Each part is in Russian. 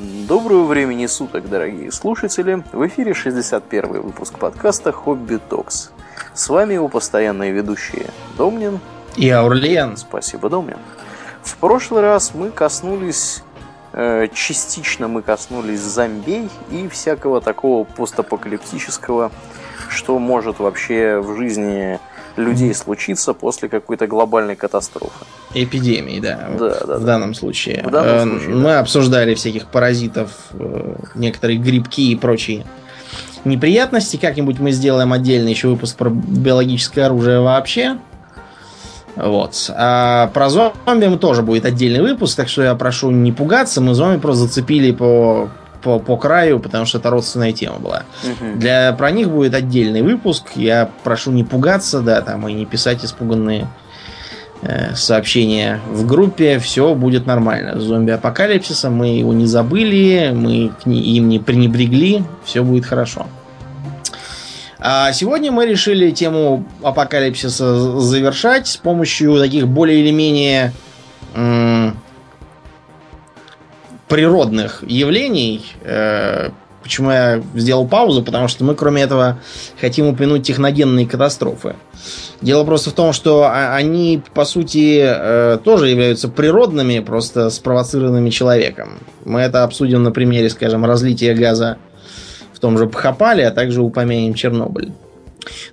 Доброго времени суток, дорогие слушатели! В эфире 61 выпуск подкаста «Хобби Токс». С вами его постоянные ведущие Домнин и Аурлиен. Спасибо, Домнин. В прошлый раз мы коснулись, э, частично мы коснулись зомбей и всякого такого постапокалиптического, что может вообще в жизни людей случиться после какой-то глобальной катастрофы. Эпидемии, да. Да, да, в да. данном случае. В данном Э, случае, Мы да. обсуждали всяких паразитов, э, некоторые грибки и прочие неприятности. Как-нибудь мы сделаем отдельный еще выпуск про биологическое оружие вообще. Вот. А про зомби тоже будет отдельный выпуск, так что я прошу не пугаться. Мы зомби просто зацепили по, по, по краю, потому что это родственная тема была. Мгм. Для про них будет отдельный выпуск. Я прошу не пугаться, да, там и не писать испуганные э, сообщения в группе. Все будет нормально. С зомби-апокалипсисом мы его не забыли, мы к ни- им не пренебрегли. Все будет хорошо. А сегодня мы решили тему апокалипсиса завершать с помощью таких более или менее природных явлений. Э, Почему я сделал паузу? Потому что мы, кроме этого, хотим упомянуть техногенные катастрофы. Дело просто в том, что а- они, по сути, э, тоже являются природными, просто спровоцированными человеком. Мы это обсудим на примере, скажем, разлития газа в том же Пхопале, а также упомянем Чернобыль.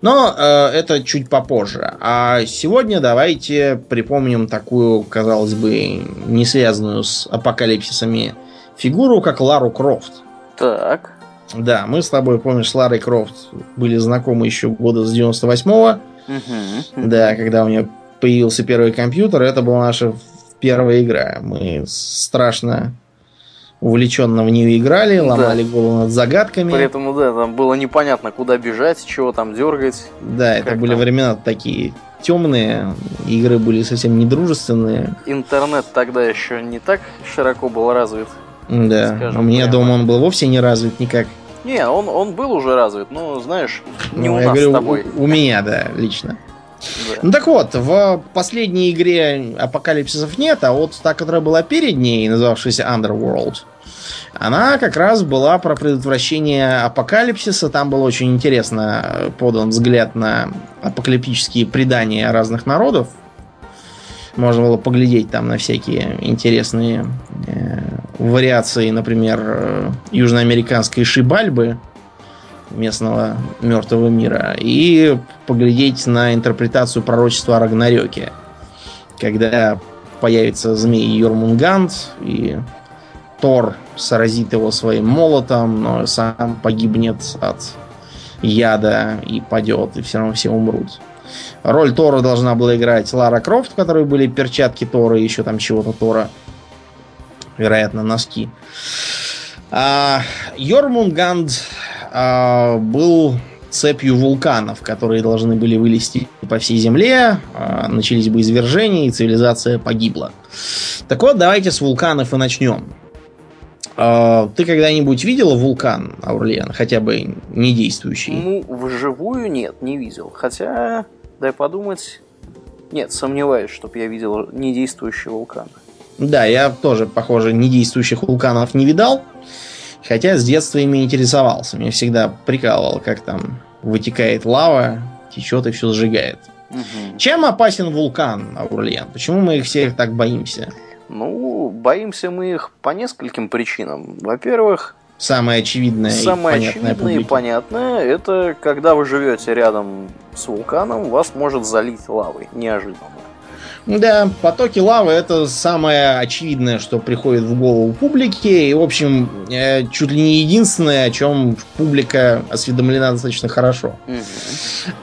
Но э, это чуть попозже. А сегодня давайте припомним такую, казалось бы, не связанную с апокалипсисами фигуру, как Лару Крофт. Так. Да, мы с тобой, помнишь, с Ларой Крофт были знакомы еще года с 98-го. Мгм. Да, когда у нее появился первый компьютер, это была наша первая игра. Мы страшно увлеченно в нее играли, ломали голову над загадками. Поэтому, да, там было непонятно, куда бежать, чего там дергать. Да, это были там? времена такие темные, игры были совсем недружественные. Интернет тогда еще не так широко был развит. Да, Скажем у меня прямо. дома он был вовсе не развит никак. Не, он, он был уже развит, но, знаешь, не Ну, у нас говорю, с тобой. У, у меня, да, лично. Да. Ну так вот, в последней игре апокалипсисов нет, а вот та, которая была перед ней, называвшаяся Underworld, она как раз была про предотвращение апокалипсиса. Там был очень интересно э, подан взгляд на апокалиптические предания разных народов. Можно было поглядеть там на всякие интересные э, вариации, например, э, южноамериканской шибальбы местного мертвого мира и поглядеть на интерпретацию пророчества о Рагнарёке, когда появится змей Йормунганд и Тор сразит его своим молотом, но сам погибнет от яда и падет, и все равно все умрут. Роль Тора должна была играть Лара Крофт, в которой были перчатки Тора и еще там чего-то Тора. Вероятно, носки. А, Йормунганд а, был цепью вулканов, которые должны были вылезти по всей Земле. а, начались бы извержения, и цивилизация погибла. Так вот, давайте с вулканов и начнем. А, ты когда-нибудь видел вулкан, Аурлиан? Хотя бы не действующий? Ну, вживую нет, не видел. Хотя, дай подумать... Нет, сомневаюсь, чтобы я видел недействующий вулкан. Да, я тоже, похоже, недействующих вулканов не видал. Хотя с детства ими интересовался. Меня всегда прикалывало, как там вытекает лава, течет и все сжигает. Мгм. Чем опасен вулкан, Аурлиан? Почему мы их всех так боимся? Ну, боимся мы их по нескольким причинам. Во-первых, Самое очевидное самое и понятное очевидное и понятное, это когда вы живете рядом с вулканом, вас может залить лавой неожиданно. Да, потоки лавы это самое очевидное, что приходит в голову публики. И, в общем, э, чуть ли не единственное, о чем публика осведомлена достаточно хорошо.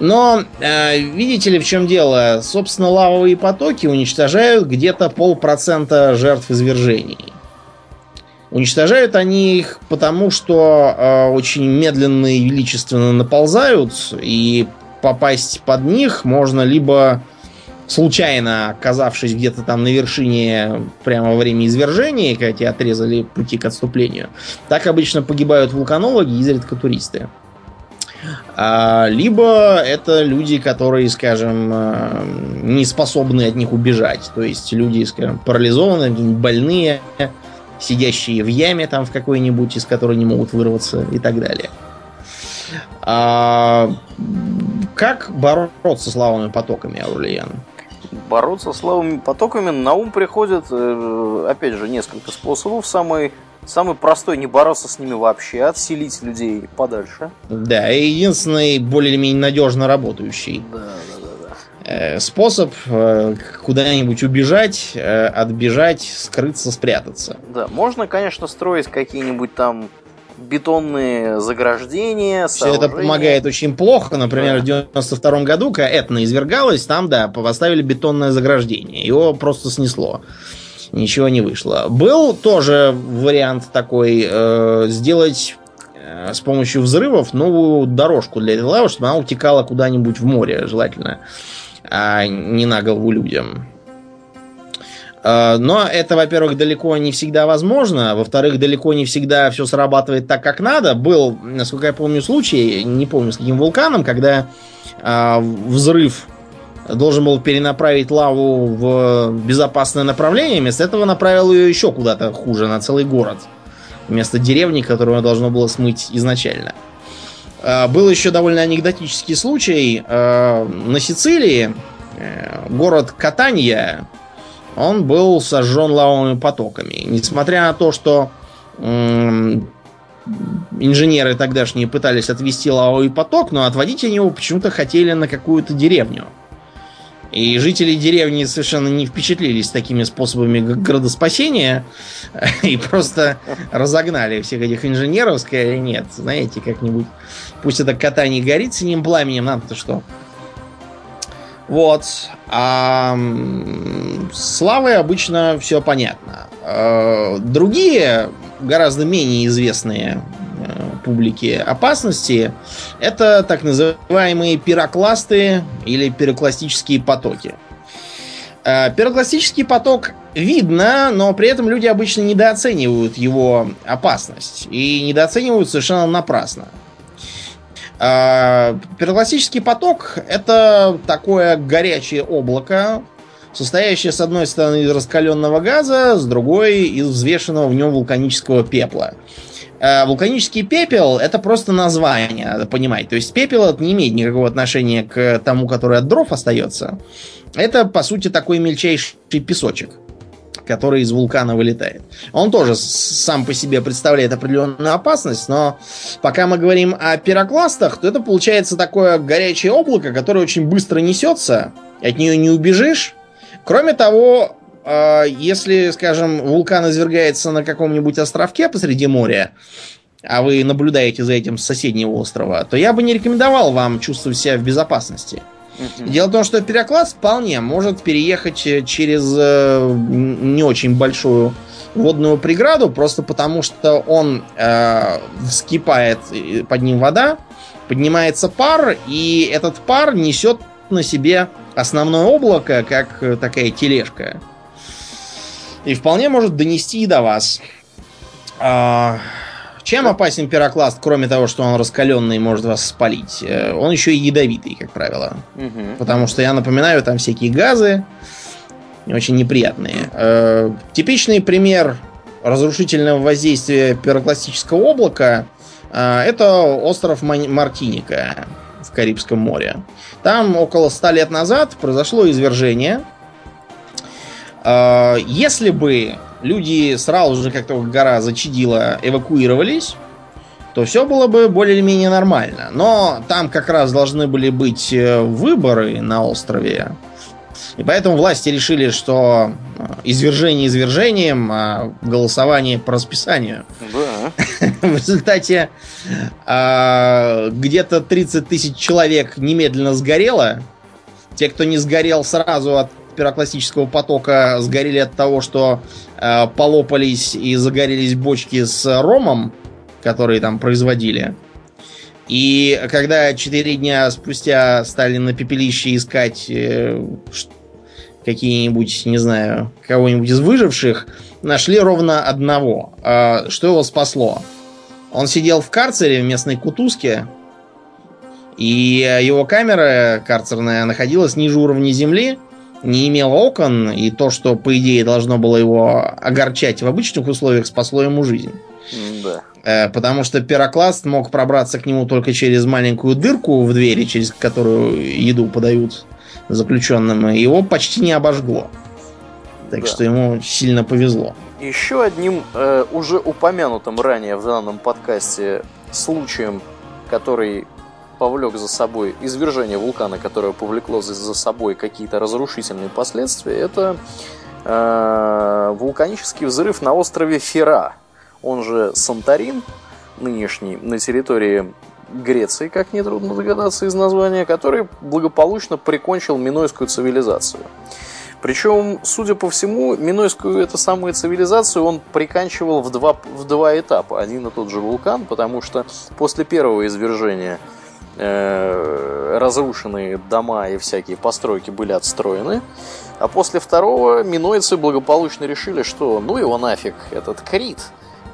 Но, э, видите ли, в чем дело? Собственно, лавовые потоки уничтожают где-то полпроцента жертв извержений. Уничтожают они их потому, что э, очень медленно и величественно наползают, и попасть под них можно либо случайно оказавшись где-то там на вершине прямо во время извержения, когда тебе отрезали пути к отступлению. Так обычно погибают вулканологи изредка туристы. А, либо это люди, которые, скажем, э, не способны от них убежать. То есть люди, скажем, парализованные, больные, сидящие в яме там в какой-нибудь, из которой не могут вырваться и так далее. А, как бороться с лавовыми потоками, Аурлиен? Бороться с лавовыми потоками на ум приходит, э, опять же, несколько способов. Самый Самый простой не бороться с ними вообще, отселить людей подальше. Да, и единственный более-менее надежно работающий. Да, да, да, да. Э, способ э, куда-нибудь убежать, отбежать, скрыться, спрятаться. Да, можно, конечно, строить какие-нибудь там бетонные заграждения. Все это помогает очень плохо. Например, да. в 92 году, когда Этна извергалась, там, да, поставили бетонное заграждение. Его просто снесло. Ничего не вышло. Был тоже вариант такой, э, сделать э, с помощью взрывов новую дорожку для этой лавы, чтобы она утекала куда-нибудь в море, желательно, а не на голову людям. Э, но это, во-первых, далеко не всегда возможно. Во-вторых, далеко не всегда все срабатывает так, как надо. Был, насколько я помню, случай, не помню с каким вулканом, когда э, взрыв должен был перенаправить лаву в безопасное направление, вместо этого направил ее еще куда-то хуже, на целый город. Вместо деревни, которую должно было смыть изначально. Э, был еще довольно анекдотический случай. На Сицилии город Катания он был сожжен лавовыми потоками. Несмотря на то, что инженеры тогдашние пытались отвести лавовый поток, но отводить они его почему-то хотели на какую-то деревню. И жители деревни совершенно не впечатлились такими способами градоспасения и просто разогнали всех этих инженеров, сказали, нет, знаете, как-нибудь, пусть это катание горит синим пламенем, нам-то что? Вот. А с лавой обычно все понятно. А, другие, гораздо менее известные э, публике опасности это так называемые пирокласты или пирокластические потоки. А, пирокластический поток видно, но при этом люди обычно недооценивают его опасность. И недооценивают совершенно напрасно. А, Пирокластический поток – это такое горячее облако, состоящее с одной стороны из раскаленного газа, с другой из взвешенного в нем вулканического пепла. А, вулканический пепел это просто название, надо понимать. То есть пепел это не имеет никакого отношения к тому, который от дров остается. Это, по сути, такой мельчайший песочек который из вулкана вылетает. Он тоже сам по себе представляет определенную опасность, но пока мы говорим о пирокластах, то это получается такое горячее облако, которое очень быстро несется, от нее не убежишь. Кроме того, э, если, скажем, вулкан извергается на каком-нибудь островке посреди моря, а вы наблюдаете за этим с соседнего острова, то я бы не рекомендовал вам чувствовать себя в безопасности. Дело в том, что переклад вполне может переехать э, через э, не очень большую водную преграду, просто потому что он э, вскипает под ним вода, поднимается пар, и этот пар несет на себе основное облако, как э, такая тележка. И вполне может донести и до вас. А, чем опасен пирокласт, кроме того, что он раскаленный и может вас спалить? Э, он еще и ядовитый, как правило. Угу. Потому что, я напоминаю, там всякие газы очень неприятные. Э, типичный пример разрушительного воздействия пирокластического облака э, это остров Мартиника в Карибском море. Там около ста лет назад произошло извержение. Если бы люди сразу же, как только гора зачадила, эвакуировались, то все было бы более-менее нормально. Но там как раз должны были быть э, выборы на острове. И поэтому власти решили, что э, извержение извержением, а голосование по расписанию. Да. В результате а, где-то 30 тысяч человек немедленно сгорело. Те, кто не сгорел сразу от пирокластического потока сгорели от того, что э, полопались и загорелись бочки с ромом, которые там производили. И когда четыре дня спустя стали на пепелище искать э, какие-нибудь, не знаю, кого-нибудь из выживших, нашли ровно одного. Э, что его спасло? Он сидел в карцере в местной кутузке, и его камера карцерная находилась ниже уровня земли, не имел окон, и то, что, по идее, должно было его огорчать в обычных условиях, спасло ему жизнь. Да. Э, потому что пирокласт мог пробраться к нему только через маленькую дырку в двери, через которую еду подают заключенным, и его почти не обожгло. Так Да. что ему сильно повезло. Еще одним э, уже упомянутым ранее в данном подкасте случаем, который повлек за собой извержение вулкана, которое повлекло за, собой какие-то разрушительные последствия, это э, вулканический взрыв на острове Фера, он же Санторин, нынешний, на территории Греции, как нетрудно догадаться из названия, который благополучно прикончил минойскую цивилизацию. Причем, судя по всему, Минойскую эту самую цивилизацию он приканчивал в два, в два этапа. Один и тот же вулкан, потому что после первого извержения разрушенные дома и всякие постройки были отстроены. А после второго минойцы благополучно решили, что ну его нафиг, этот Крит,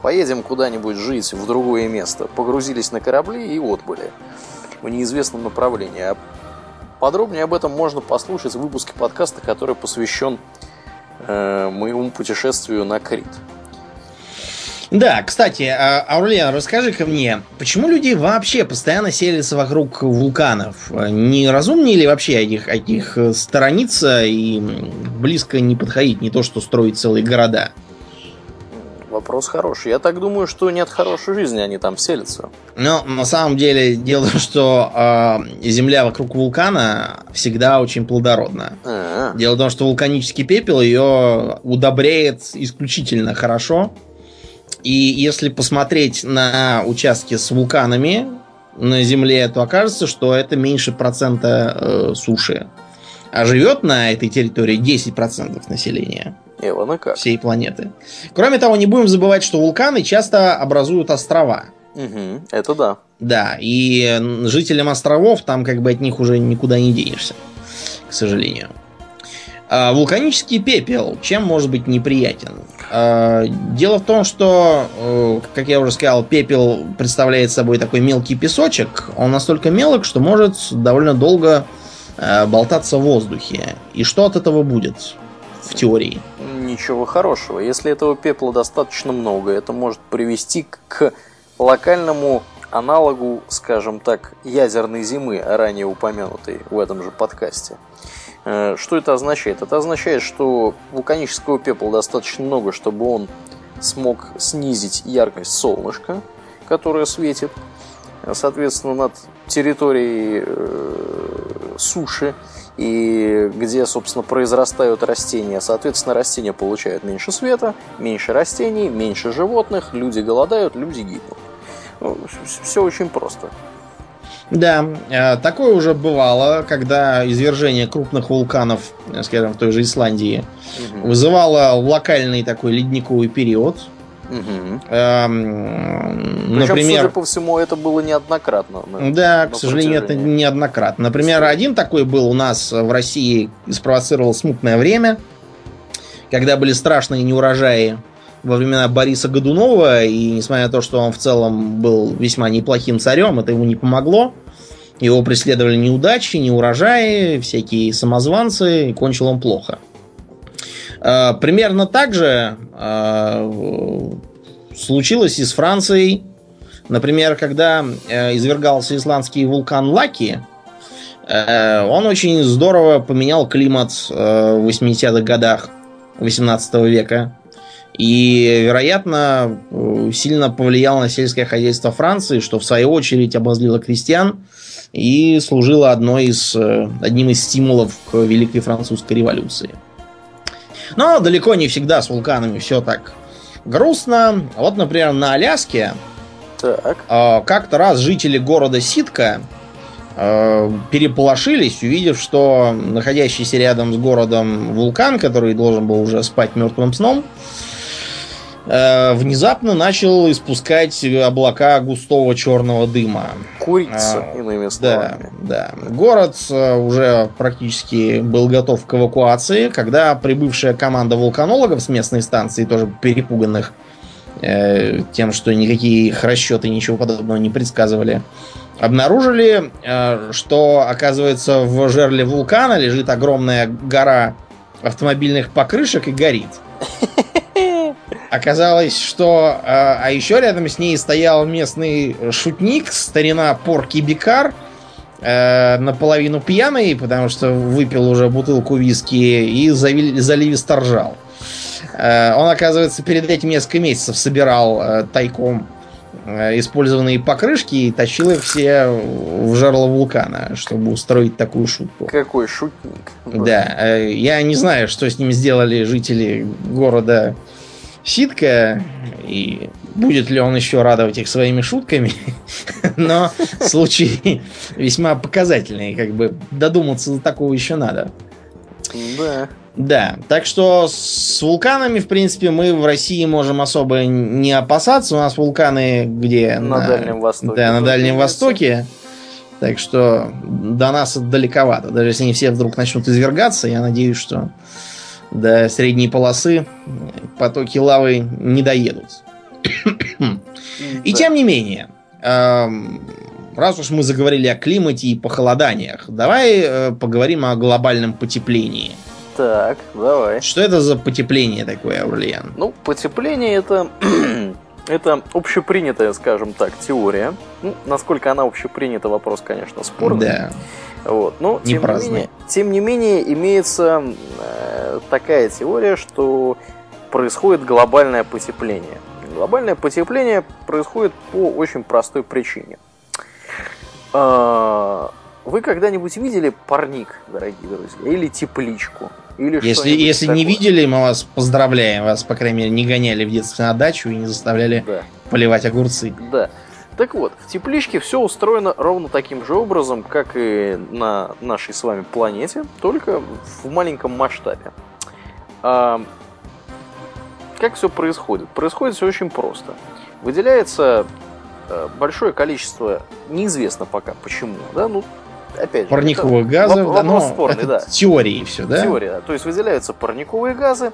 поедем куда-нибудь жить в другое место. Погрузились на корабли и отбыли в неизвестном направлении. А Подробнее об этом можно послушать в выпуске подкаста, который посвящен э, моему путешествию на Крит. Да, кстати, а, Аурлиан, расскажи-ка мне, почему люди вообще постоянно селятся вокруг вулканов? Не разумнее ли вообще от них, от них сторониться и близко не подходить, не то что строить целые города? Вопрос хороший. Я так думаю, что не от хорошей жизни они там селятся. Но на самом деле дело в том, что э, земля вокруг вулкана всегда очень плодородна. А, Дело в том, что вулканический пепел ее удобряет исключительно хорошо. И если посмотреть на участки с вулканами на Земле, то окажется, что это меньше процента э, суши. А живет на этой территории 10% населения Эван, и как? всей планеты. Кроме того, не будем забывать, что вулканы часто образуют острова. Мгм, это да. Да, и жителям островов там как бы от них уже никуда не денешься, к сожалению. А, вулканический пепел чем может быть неприятен? А, дело в том, что, э, как я уже сказал, пепел представляет собой такой мелкий песочек. Он настолько мелок, что может довольно долго э, болтаться в воздухе. И что от этого будет в теории? Ничего хорошего. Если этого пепла достаточно много, это может привести к- локальному аналогу, скажем так, ядерной зимы, ранее упомянутой в этом же подкасте. Э, Что это означает? Это означает, что вулканического пепла достаточно много, чтобы он смог снизить яркость солнышка, которое светит, э, соответственно, над территорией э, суши и где, собственно, произрастают растения. Соответственно, растения получают меньше света, меньше растений, меньше животных, люди голодают, люди гибнут. Все очень просто. Да, э, такое уже бывало, когда извержение крупных вулканов, э, скажем, в той же Исландии, Мгм. вызывало локальный такой ледниковый период. Мгм. Эм, Причем, Например, судя по всему, это было неоднократно. на- да, на к сожалению, это неоднократно. Например, один такой был у нас в России, спровоцировал смутное время, когда были страшные неурожаи во времена Бориса Годунова, и несмотря на то, что он в целом был весьма неплохим царем, это ему не помогло. Его преследовали неудачи, неурожаи, всякие самозванцы, и кончил он плохо. Э, Примерно так же э, случилось и с Францией. Например, когда э, извергался исландский вулкан Лаки, э, он очень здорово поменял климат э, в 80-х годах 18 века. И, вероятно, э, сильно повлиял на сельское хозяйство Франции, что в свою очередь обозлило крестьян и служило одной из, э, одним из стимулов к Великой Французской революции. Но далеко не всегда с вулканами все так грустно. Вот, например, на Аляске Так. э, как-то раз жители города Ситка переполошились, увидев, что находящийся рядом с городом вулкан, который должен был уже спать мертвым сном, э, внезапно начал испускать облака густого черного дыма. Курица, А, иными Да, словами. да. Город э, уже практически был готов к эвакуации, когда прибывшая команда вулканологов с местной станции, тоже перепуганных, э, тем, что никакие их расчеты ничего подобного не предсказывали, обнаружили, э, что, оказывается, в жерле вулкана лежит огромная гора автомобильных покрышек и горит. Оказалось, что... А, а еще рядом с ней стоял местный шутник, старина Порки Бикар, э, наполовину пьяный, потому что выпил уже бутылку виски и заливисто ржал. Э, он, оказывается, перед этим несколько месяцев собирал э, тайком э, использованные покрышки и тащил их все в жерло вулкана, чтобы устроить такую шутку. Какой шутник. Да, я не знаю, что с ним сделали жители города Ситка, и будет ли он еще радовать их своими шутками, но случай весьма показательный, как бы додуматься до такого еще надо. Да. Да, так что с вулканами, в принципе, мы в России можем особо не опасаться. У нас вулканы где? На, на Дальнем Востоке. Да, на Дальнем Востоке. Так что до нас далековато. Даже если они все вдруг начнут извергаться, я надеюсь, что до средней полосы потоки лавы не доедут. И тем не менее, раз уж мы заговорили о климате и похолоданиях, давай э, поговорим о глобальном потеплении. Так, давай. Что это за потепление такое, Аурлиан? Ну, потепление это это общепринятая, скажем так, теория. Ну, насколько она общепринята, вопрос, конечно, спорный. Да. Вот. Но, тем не, менее, тем не менее, имеется э, такая теория, что происходит глобальное потепление. Глобальное потепление происходит по очень простой причине. Э, вы когда-нибудь видели парник, дорогие друзья, или тепличку? Или если если не видели, мы вас поздравляем. Вас, по крайней мере, не гоняли в детстве на дачу и не заставляли да. поливать огурцы. Да. Так вот, в тепличке все устроено ровно таким же образом, как и на нашей с вами планете, только в маленьком масштабе. А, как все происходит? Происходит все очень просто. Выделяется э, большое количество, неизвестно пока почему, да, ну, опять же, парниковых газов, вопрос, да, но спорный, это да. теории все, да? Теория, да. То есть выделяются парниковые газы,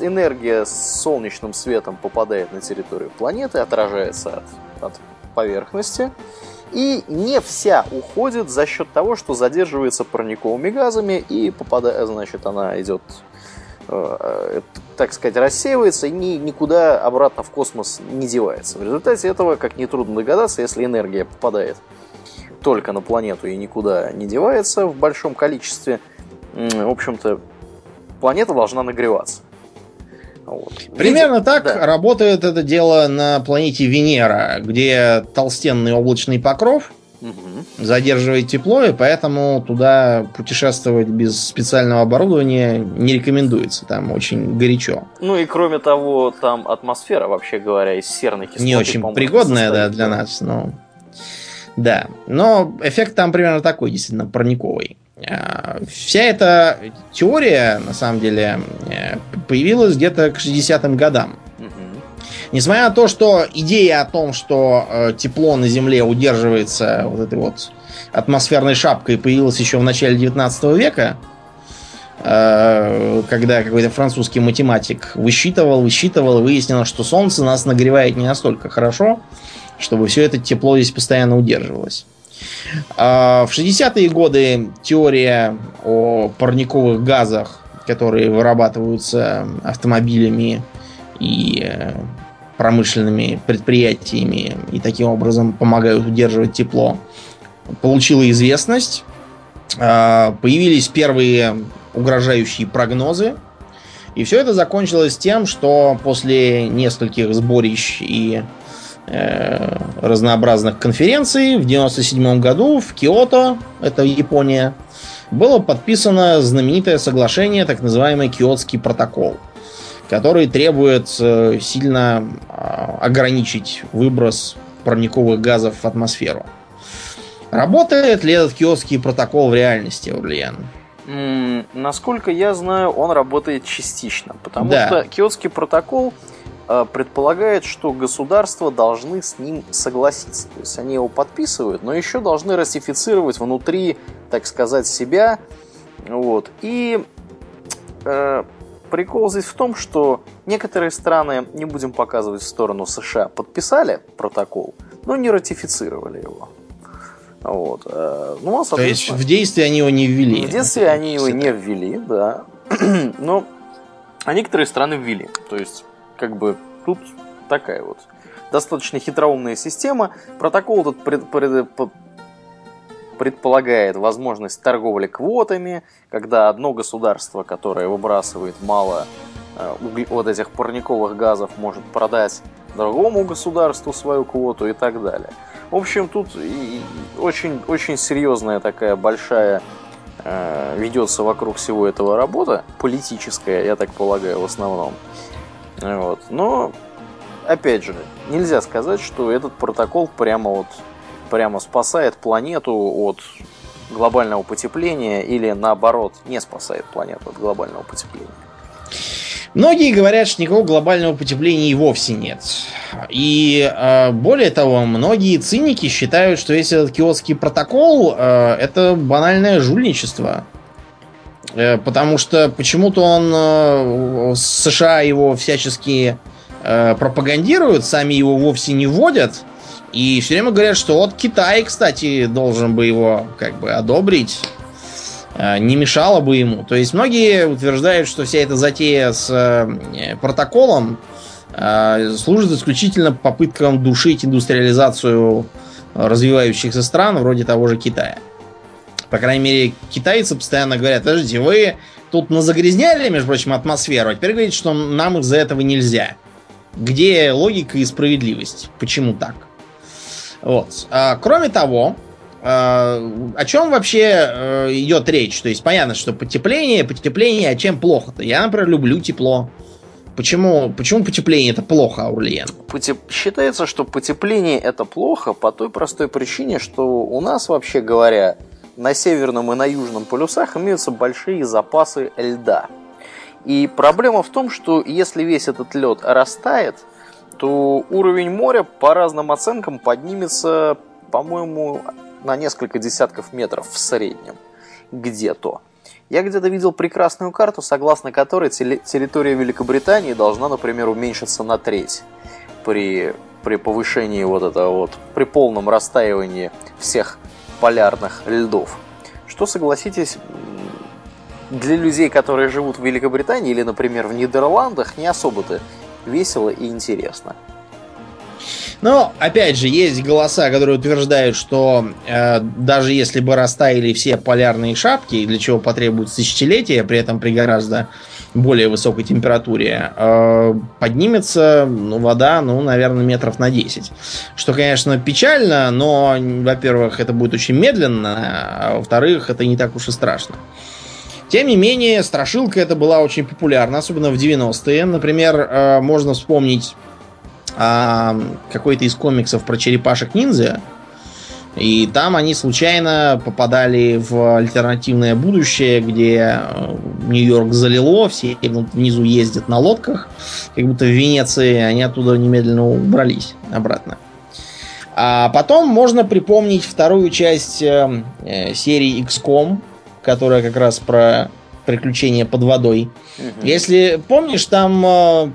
энергия с солнечным светом попадает на территорию планеты, отражается от от поверхности. И не вся уходит за счет того, что задерживается парниковыми газами и попадает, значит, она идет, э, э, так сказать, рассеивается и ни, никуда обратно в космос не девается. В результате этого, как нетрудно догадаться, если энергия попадает только на планету и никуда не девается в большом количестве, в общем-то, планета должна нагреваться. Вот. Примерно Видите? так да. работает это дело на планете Венера, где толстенный облачный покров угу. задерживает тепло, и поэтому туда путешествовать без специального оборудования не рекомендуется. Там очень горячо. Ну и кроме того, там атмосфера, вообще говоря, из серной кислоты. Не очень пригодная, да, для нас, но... Да, но эффект там примерно такой, действительно, парниковый. А, вся эта теория, на самом деле, э, появилась где-то к 60-м годам. Несмотря на то, что идея о том, что э, тепло на Земле удерживается вот этой вот атмосферной шапкой, появилась еще в начале 19 века, э, когда какой-то французский математик высчитывал, высчитывал и выяснил, что Солнце нас нагревает не настолько хорошо, чтобы все это тепло здесь постоянно удерживалось. А, в 60-е годы теория о парниковых газах, которые вырабатываются автомобилями и э, промышленными предприятиями и таким образом помогают удерживать тепло, получила известность. А, появились первые угрожающие прогнозы. И все это закончилось тем, что после нескольких сборищ и разнообразных конференций в 97 году в Киото, это Япония, было подписано знаменитое соглашение, так называемый Киотский протокол, который требует э, сильно а, ограничить выброс парниковых газов в атмосферу. Работает ли этот киотский протокол в реальности, Урлиан? насколько я знаю, он работает частично, потому да. что киотский протокол Э, предполагает, что государства должны с ним согласиться. То есть они его подписывают, но еще должны ратифицировать внутри, так сказать, себя. Вот. И э, прикол здесь в том, что некоторые страны, не будем показывать в сторону США, подписали протокол, но не ратифицировали его. Вот. э, Ну, а, То есть в действие они его не ввели. в детстве они его не ввели, да. Но а некоторые страны ввели. То есть, как бы, тут такая вот достаточно хитроумная система. Протокол этот пред- пред- по- предполагает возможность торговли квотами, когда одно государство, которое выбрасывает мало э, угле- вот этих парниковых газов, может продать другому государству свою квоту и так далее. В общем, тут очень, очень серьезная такая большая э, ведется вокруг всего этого работа, политическая, я так полагаю, в основном. Вот. Но, опять же, нельзя сказать, что этот протокол прямо вот прямо спасает планету от глобального потепления или наоборот не спасает планету от глобального потепления. Многие говорят, что никакого глобального потепления и вовсе нет. И э, более того, многие циники считают, что весь этот киотский протокол э, это банальное жульничество. Э, потому что почему-то он э, США его всячески э, пропагандируют, сами его вовсе не вводят. И все время говорят, что вот Китай, кстати, должен бы его как бы одобрить не мешало бы ему. То есть многие утверждают, что вся эта затея с протоколом служит исключительно попыткам душить индустриализацию развивающихся стран, вроде того же Китая. По крайней мере, китайцы постоянно говорят, подождите, вы тут назагрязняли, между прочим, атмосферу, а теперь говорите, что нам из-за этого нельзя. Где логика и справедливость? Почему так? Вот. А, кроме того, а, о чем вообще э, идет речь? То есть понятно, что потепление, потепление, а чем плохо-то? Я, например, люблю тепло. Почему, почему потепление это плохо, Аурлиен? Потеп- Считается, что потепление это плохо по той простой причине, что у нас, вообще говоря, на северном и на южном полюсах имеются большие запасы льда. И проблема в том, что если весь этот лед растает, то уровень моря по разным оценкам поднимется, по-моему, на несколько десятков метров в среднем. Где-то. Я где-то видел прекрасную карту, согласно которой территория Великобритании должна, например, уменьшиться на треть при, при повышении вот этого вот, при полном растаивании всех полярных льдов. Что, согласитесь, для людей, которые живут в Великобритании или, например, в Нидерландах, не особо-то весело и интересно. Но, опять же, есть голоса, которые утверждают, что э, даже если бы растаяли все полярные шапки, для чего потребуется тысячелетия, при этом при гораздо более высокой температуре, э, поднимется ну, вода, ну, наверное, метров на 10. Что, конечно, печально, но, во-первых, это будет очень медленно, а во-вторых, это не так уж и страшно. Тем не менее, страшилка это была очень популярна, особенно в 90-е. Например, э, можно вспомнить а, какой-то из комиксов про черепашек-ниндзя. И там они случайно попадали в альтернативное будущее, где э, Нью-Йорк залило, все внизу ездят на лодках, как будто в Венеции, они оттуда немедленно убрались обратно. А потом можно припомнить вторую часть э, э, серии XCOM, которая как раз про приключения под водой. Если помнишь, там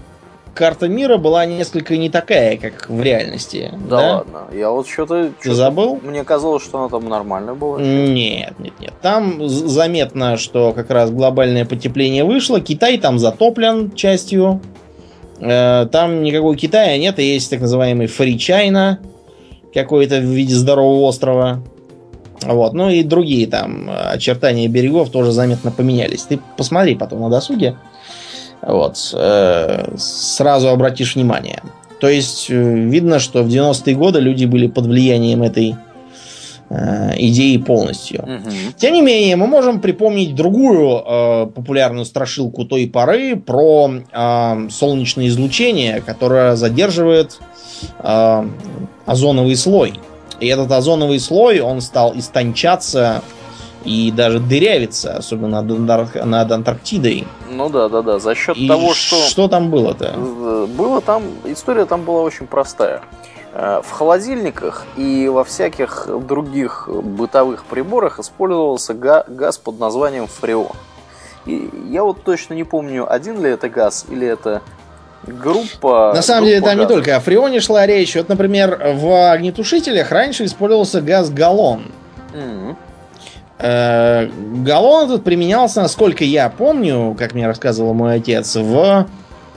карта мира была несколько не такая, как в реальности. Да, ладно. Я вот что-то... Ты забыл? Мне казалось, что она там нормально была. Нет, нет, нет. Там заметно, что как раз глобальное потепление вышло. Китай там затоплен частью. Э, Там никакого Китая нет, и есть так называемый Free China, какой-то в виде здорового острова. Вот. Ну и другие там э, очертания берегов тоже заметно поменялись. Ты посмотри потом на досуге. Вот. Э, Сразу обратишь внимание. То есть э, видно, что в 90-е годы люди были под влиянием этой э, идеи полностью. Мгм. Тем не менее, мы можем припомнить другую э, популярную страшилку той поры про э, солнечное излучение, которое задерживает э, озоновый слой. И этот озоновый слой, он стал истончаться и даже дырявиться, особенно над, Антар- над Антарктидой. Ну да, да, да. За счет И того, что... что там было-то? Было там, история там была очень простая. Э, В холодильниках и во всяких других бытовых приборах использовался га- газ под названием фреон. И я вот точно не помню, один ли это газ или это группа... На самом деле группа там не газов. только о фреоне шла речь. Вот, например, в огнетушителях раньше использовался газ галлон. Мгм. Э, Галлон этот применялся, насколько я помню, как мне рассказывал мой отец, в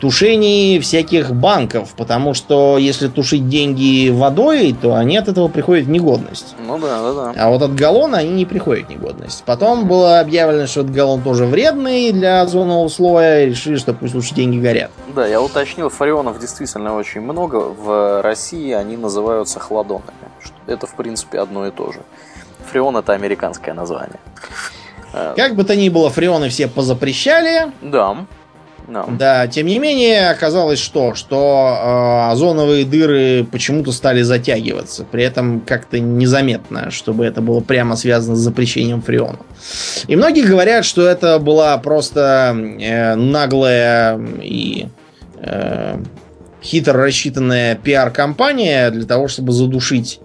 тушении всяких банков, потому что если тушить деньги водой, то они от этого приходят в негодность. Ну да, да, да. А вот от галлона они не приходят в негодность. Потом было объявлено, что этот галлон тоже вредный для озонового слоя, и решили, что пусть лучше деньги горят. Да, я уточнил, фреонов действительно очень много. В России они называются хладонами. Это, в принципе, одно и то же. Фреон это американское название. Э, Как бы то ни было, фреоны все позапрещали, Да. Да. Да, тем не менее, оказалось что? Что э, озоновые дыры почему-то стали затягиваться. При этом как-то незаметно, чтобы это было прямо связано с запрещением фреона. И многие говорят, что это была просто э, наглая и э, хитро рассчитанная пиар-компания для того, чтобы задушить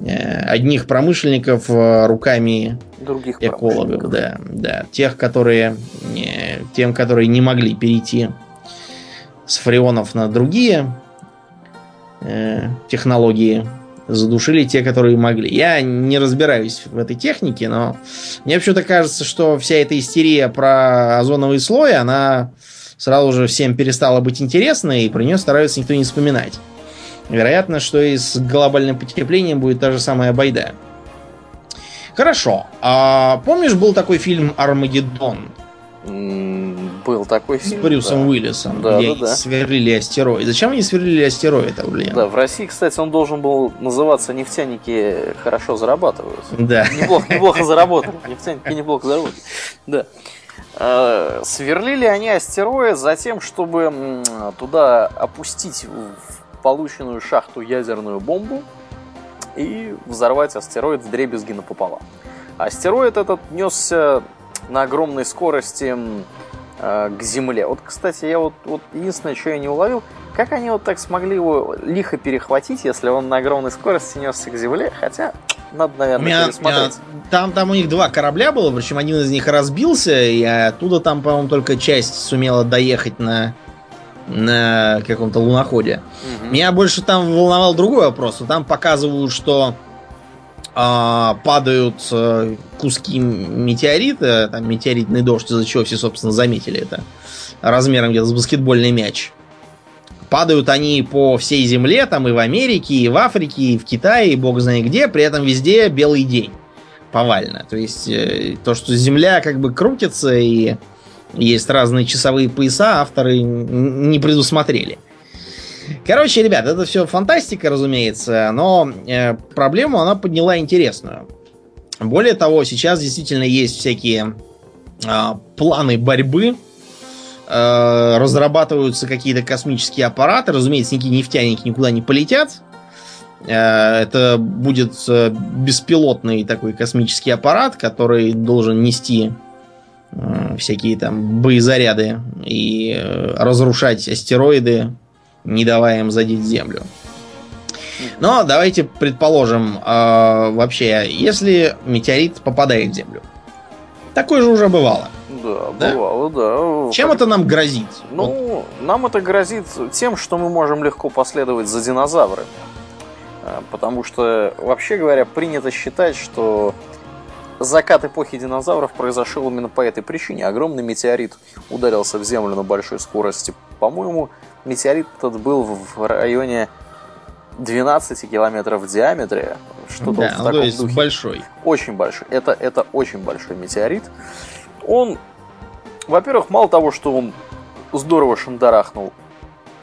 одних промышленников э, руками Других экологов, да, да, тех, которые не, тем, которые не могли перейти с фреонов на другие э, технологии, задушили те, которые могли. Я не разбираюсь в этой технике, но мне почему-то кажется, что вся эта истерия про озоновый слой, она сразу же всем перестала быть интересной, и про нее стараются никто не вспоминать. Вероятно, что и с глобальным потеплением будет та же самая байда. Хорошо. А помнишь, был такой фильм Армагеддон Был такой с фильм. Брюсом да. Уиллисом, Да, где да, да. сверлили астероид? Зачем они сверлили астероид, блин? Да, в России, кстати, он должен был называться «Нефтяники хорошо зарабатывают». Да. Неплохо, неплохо заработали. Нефтяники неплохо заработали. Да. Э, Сверлили они астероид за тем, чтобы туда опустить полученную шахту ядерную бомбу и взорвать астероид в дребезги напополам. Астероид этот несся на огромной скорости э, к Земле. Вот, кстати, я вот, вот единственное, что я не уловил, как они вот так смогли его лихо перехватить, если он на огромной скорости несся к Земле, хотя надо, наверное, меня, пересмотреть. э, там, там у них два корабля было, причем один из них разбился, и оттуда там, по-моему, только часть сумела доехать на, на каком-то луноходе. Мгм. Меня больше там волновал другой вопрос. Там показывают, что а, падают э, куски метеорита, там метеоритный дождь, из-за чего все, собственно, заметили это, размером где-то с баскетбольный мяч. Падают они по всей земле, там и в Америке, и в Африке, и в Китае, и бог знает где, при этом везде белый день. Повально. То есть э, то, что Земля как бы крутится и есть разные часовые пояса, авторы не предусмотрели. Короче, ребят, это все фантастика, разумеется, но э, проблему она подняла интересную. Более того, сейчас действительно есть всякие а, планы борьбы, э, разрабатываются какие-то космические аппараты, разумеется, никакие нефтяники никуда не полетят. Э, Это будет э, беспилотный такой космический аппарат, который должен нести э, всякие там боезаряды и э, разрушать астероиды, не давая им задеть Землю. Но давайте предположим, э, вообще, если метеорит попадает в Землю. Такое же уже бывало. Да, Да? бывало, да. Чем это нам грозит? Вот Ну, нам это грозит тем, что мы можем легко последовать за динозаврами. А, Потому что, вообще говоря, принято считать, что закат эпохи динозавров произошел именно по этой причине. Огромный метеорит ударился в Землю на большой скорости. По-моему, метеорит этот был в районе 12 километров в диаметре. Что-то да, в ну, таком то есть духе. большой. Очень большой. Это, это очень большой метеорит. Он, во-первых, мало того, что он здорово шандарахнул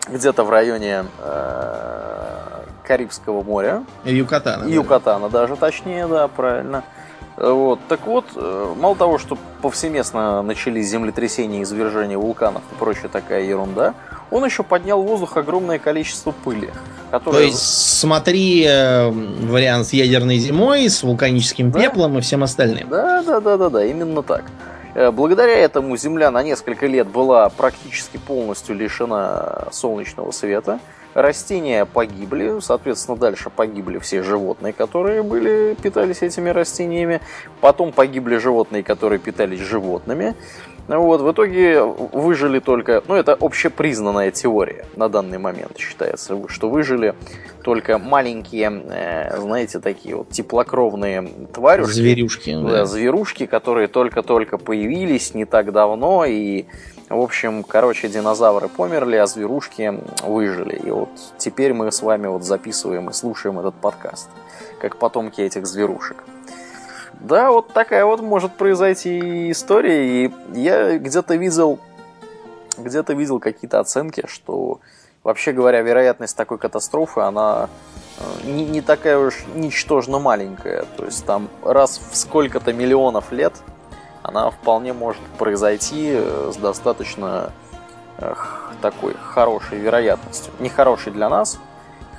где-то в районе э, Карибского моря, Юкатана. да. Юкатана даже точнее, да, правильно. Э, Вот. Так вот, э, мало того, что повсеместно начались землетрясения, извержения вулканов и прочая такая ерунда, он еще поднял в воздух огромное количество пыли, То которое... есть смотри э, вариант с ядерной зимой, с вулканическим Да. пеплом и всем остальным. Да, да, да, да, да, именно так. Э, Благодаря этому Земля на несколько лет была практически полностью лишена солнечного света. Растения погибли, соответственно, дальше погибли все животные, которые были, питались этими растениями. Потом погибли животные, которые питались животными. Вот, в итоге выжили только... Ну, это общепризнанная теория на данный момент считается, что выжили только маленькие, э, знаете, такие вот теплокровные тварюшки. Зверюшки. Да, да, зверушки, которые только-только появились не так давно, и, в общем, короче, динозавры померли, а зверушки выжили. И вот теперь мы с вами вот записываем и слушаем этот подкаст, как потомки этих зверушек. Да, вот такая вот может произойти история. И я где-то видел, где-то видел какие-то оценки, что вообще говоря, вероятность такой катастрофы, она э, не, не такая уж ничтожно маленькая. То есть там раз в сколько-то миллионов лет она вполне может произойти э, с достаточно такой хорошей вероятностью. Не хорошей для нас,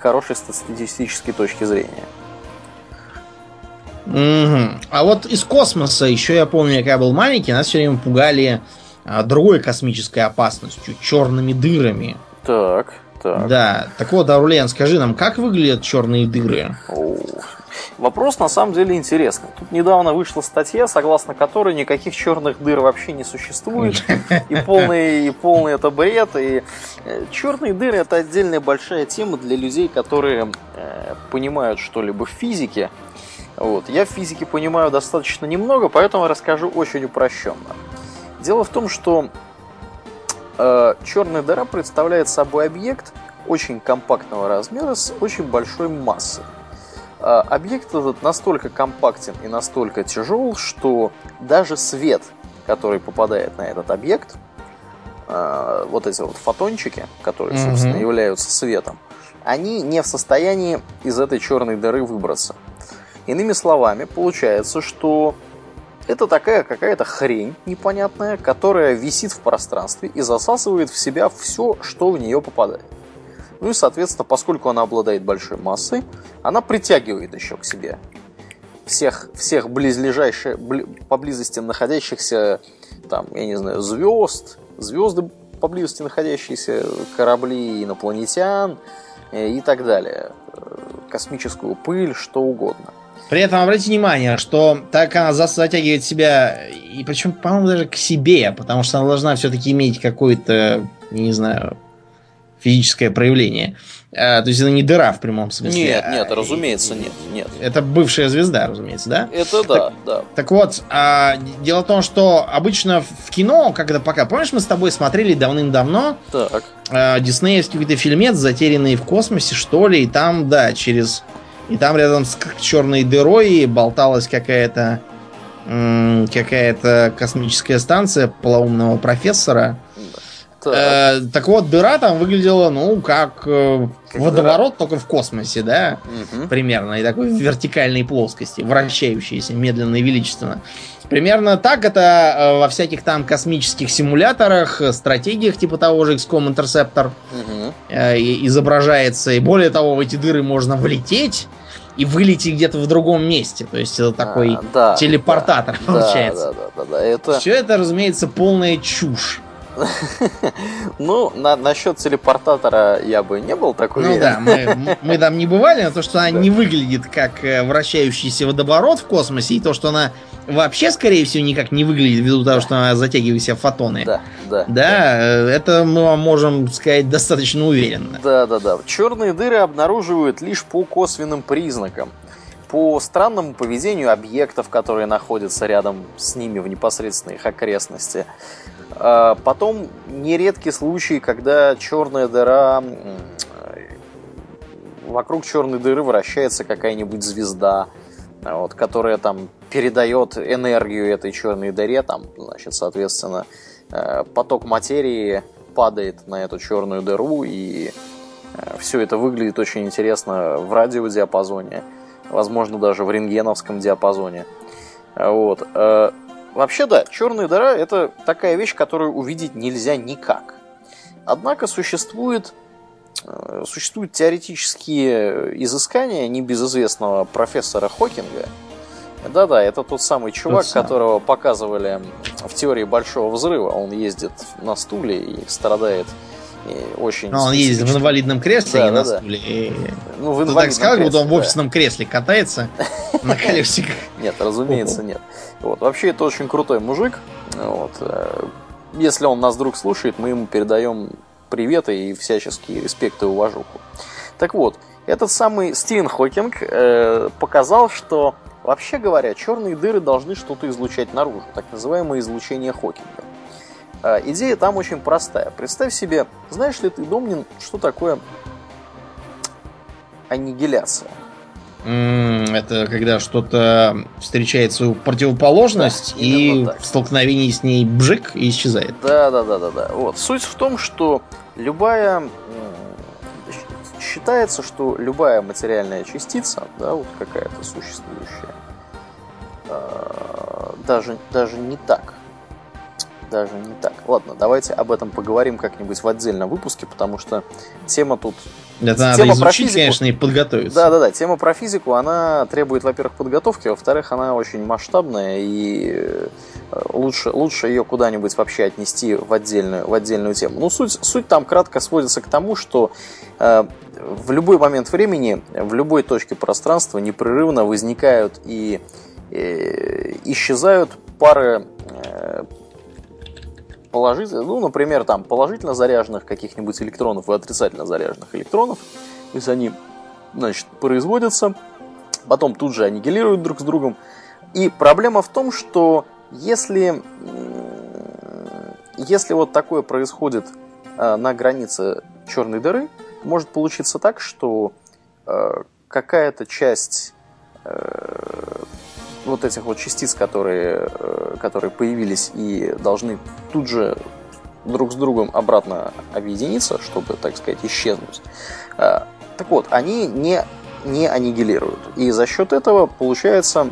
хорошей с статистической точки зрения. Угу. А вот из космоса еще я помню, когда я был маленький, нас все время пугали а, другой космической опасностью, черными дырами. Так, так. Да. Так вот, Аурелиан, скажи нам, как выглядят черные дыры? О, вопрос на самом деле интересный. Тут недавно вышла статья, согласно которой никаких черных дыр вообще не существует. И полный, и полный это бред. И э, черные дыры это отдельная большая тема для людей, которые э, понимают что-либо в физике. Вот. Я в физике понимаю достаточно немного, поэтому расскажу очень упрощенно. Дело в том, что э, черная дыра представляет собой объект очень компактного размера с очень большой массой. Э, объект этот настолько компактен и настолько тяжел, что даже свет, который попадает на этот объект, э, вот эти вот фотончики, которые, собственно, mm-hmm. являются светом, они не в состоянии из этой черной дыры выбраться. Иными словами, получается, что это такая какая-то хрень непонятная, которая висит в пространстве и засасывает в себя все, что в нее попадает. Ну и, соответственно, поскольку она обладает большой массой, она притягивает еще к себе всех, всех близлежащих, бли, поблизости находящихся, там, я не знаю, звезд, звезды поблизости находящиеся, корабли инопланетян э, и так далее, э, космическую пыль, что угодно. При этом обратите внимание, что так она затягивает себя, и причем, по-моему, даже к себе, потому что она должна все-таки иметь какое-то, не знаю, физическое проявление. А, то есть это не дыра в прямом смысле. Нет, нет, а, разумеется, нет, нет. Это бывшая звезда, разумеется, да? Это да, так, да. Так вот, а, дело в том, что обычно в кино, как это пока, помнишь, мы с тобой смотрели давным-давно так. А, диснеевский какой-то фильмец, затерянный в космосе, что ли, и там, да, через и там рядом с черной дырой болталась какая-то какая-то космическая станция полоумного профессора. Так. Э, так вот, дыра там выглядела, ну, как, э, как водоворот, дыра. только в космосе, да, угу. примерно, и такой в вертикальной плоскости, вращающейся медленно и величественно. Примерно так это э, во всяких там космических симуляторах, э, стратегиях типа того же XCOM Interceptor угу. э, изображается. И более того, в эти дыры можно влететь и вылететь где-то в другом месте. То есть это такой а, да, телепортатор да, получается. Да, да, да, да, это... Все это, разумеется, полная чушь. Ну, на, насчет телепортатора я бы не был такой Ну да, мы, мы там не бывали, но то, что она не выглядит как э, вращающийся водоворот в космосе, и то, что она вообще, скорее всего, никак не выглядит ввиду того, что она затягивает себя фотоны. Да, да. Да, э, это мы вам можем сказать достаточно уверенно. Да, да, да. Черные дыры обнаруживают лишь по косвенным признакам по странному поведению объектов, которые находятся рядом с ними в непосредственной их окрестности. А, потом нередки случаи, когда черная дыра вокруг черной дыры вращается какая-нибудь звезда, вот, которая там передает энергию этой черной дыре, там, значит, соответственно, э, поток материи падает на эту черную дыру, и э, все это выглядит очень интересно в радиодиапазоне возможно, даже в рентгеновском диапазоне. Вот. Вообще, да, черная дыра – это такая вещь, которую увидеть нельзя никак. Однако существует, э, существуют теоретические изыскания небезызвестного профессора Хокинга. Да-да, это тот самый чувак, тот которого показывали в теории Большого Взрыва. Он ездит на стуле и страдает очень... Но он ездит в инвалидном кресле да, и да, на стуле. Да. И... Ну, в Ты так сказал, кресле, он в офисном да. кресле катается на колесиках. Нет, разумеется, нет. Вот. Вообще, это очень крутой мужик. Вот. э, Если он нас вдруг слушает, мы ему передаем приветы и всяческие респекты и уважуху. Так вот, этот самый Стивен Хокинг э, показал, что вообще говоря, черные дыры должны что-то излучать наружу, так называемое излучение Хокинга. Э, идея там очень простая. Представь себе, знаешь ли ты, Домнин, что такое аннигиляция? Это когда что-то встречает свою противоположность Да, и в столкновении с ней бжик и исчезает. Да, да, да, да, да. Вот. Суть в том, что любая считается, что любая материальная частица, да, вот какая-то существующая, э, даже, даже не так. Даже не так. Ладно, давайте об этом поговорим как-нибудь в отдельном выпуске, потому что тема тут Это надо Тема про изучить, физику. конечно, и подготовиться. Да, да, да. Тема про физику, она требует, во-первых, подготовки, во-вторых, она очень масштабная, и э, лучше, лучше ее куда-нибудь вообще отнести в отдельную, в отдельную тему. Ну, суть, суть там кратко сводится к тому, что э, в любой момент времени, в любой точке пространства непрерывно возникают и э, исчезают пары э, положительно, ну, например, там положительно заряженных каких-нибудь электронов и отрицательно заряженных электронов. Есть они, значит, производятся, потом тут же аннигилируют друг с другом. И проблема в том, что если, если вот такое происходит э, на границе черной дыры, может получиться так, что э, какая-то часть э, вот этих вот частиц, которые, э, которые появились и должны тут же друг с другом обратно объединиться, чтобы, так сказать, исчезнуть. Э, Так вот, они не, не аннигилируют. И за счет этого получается,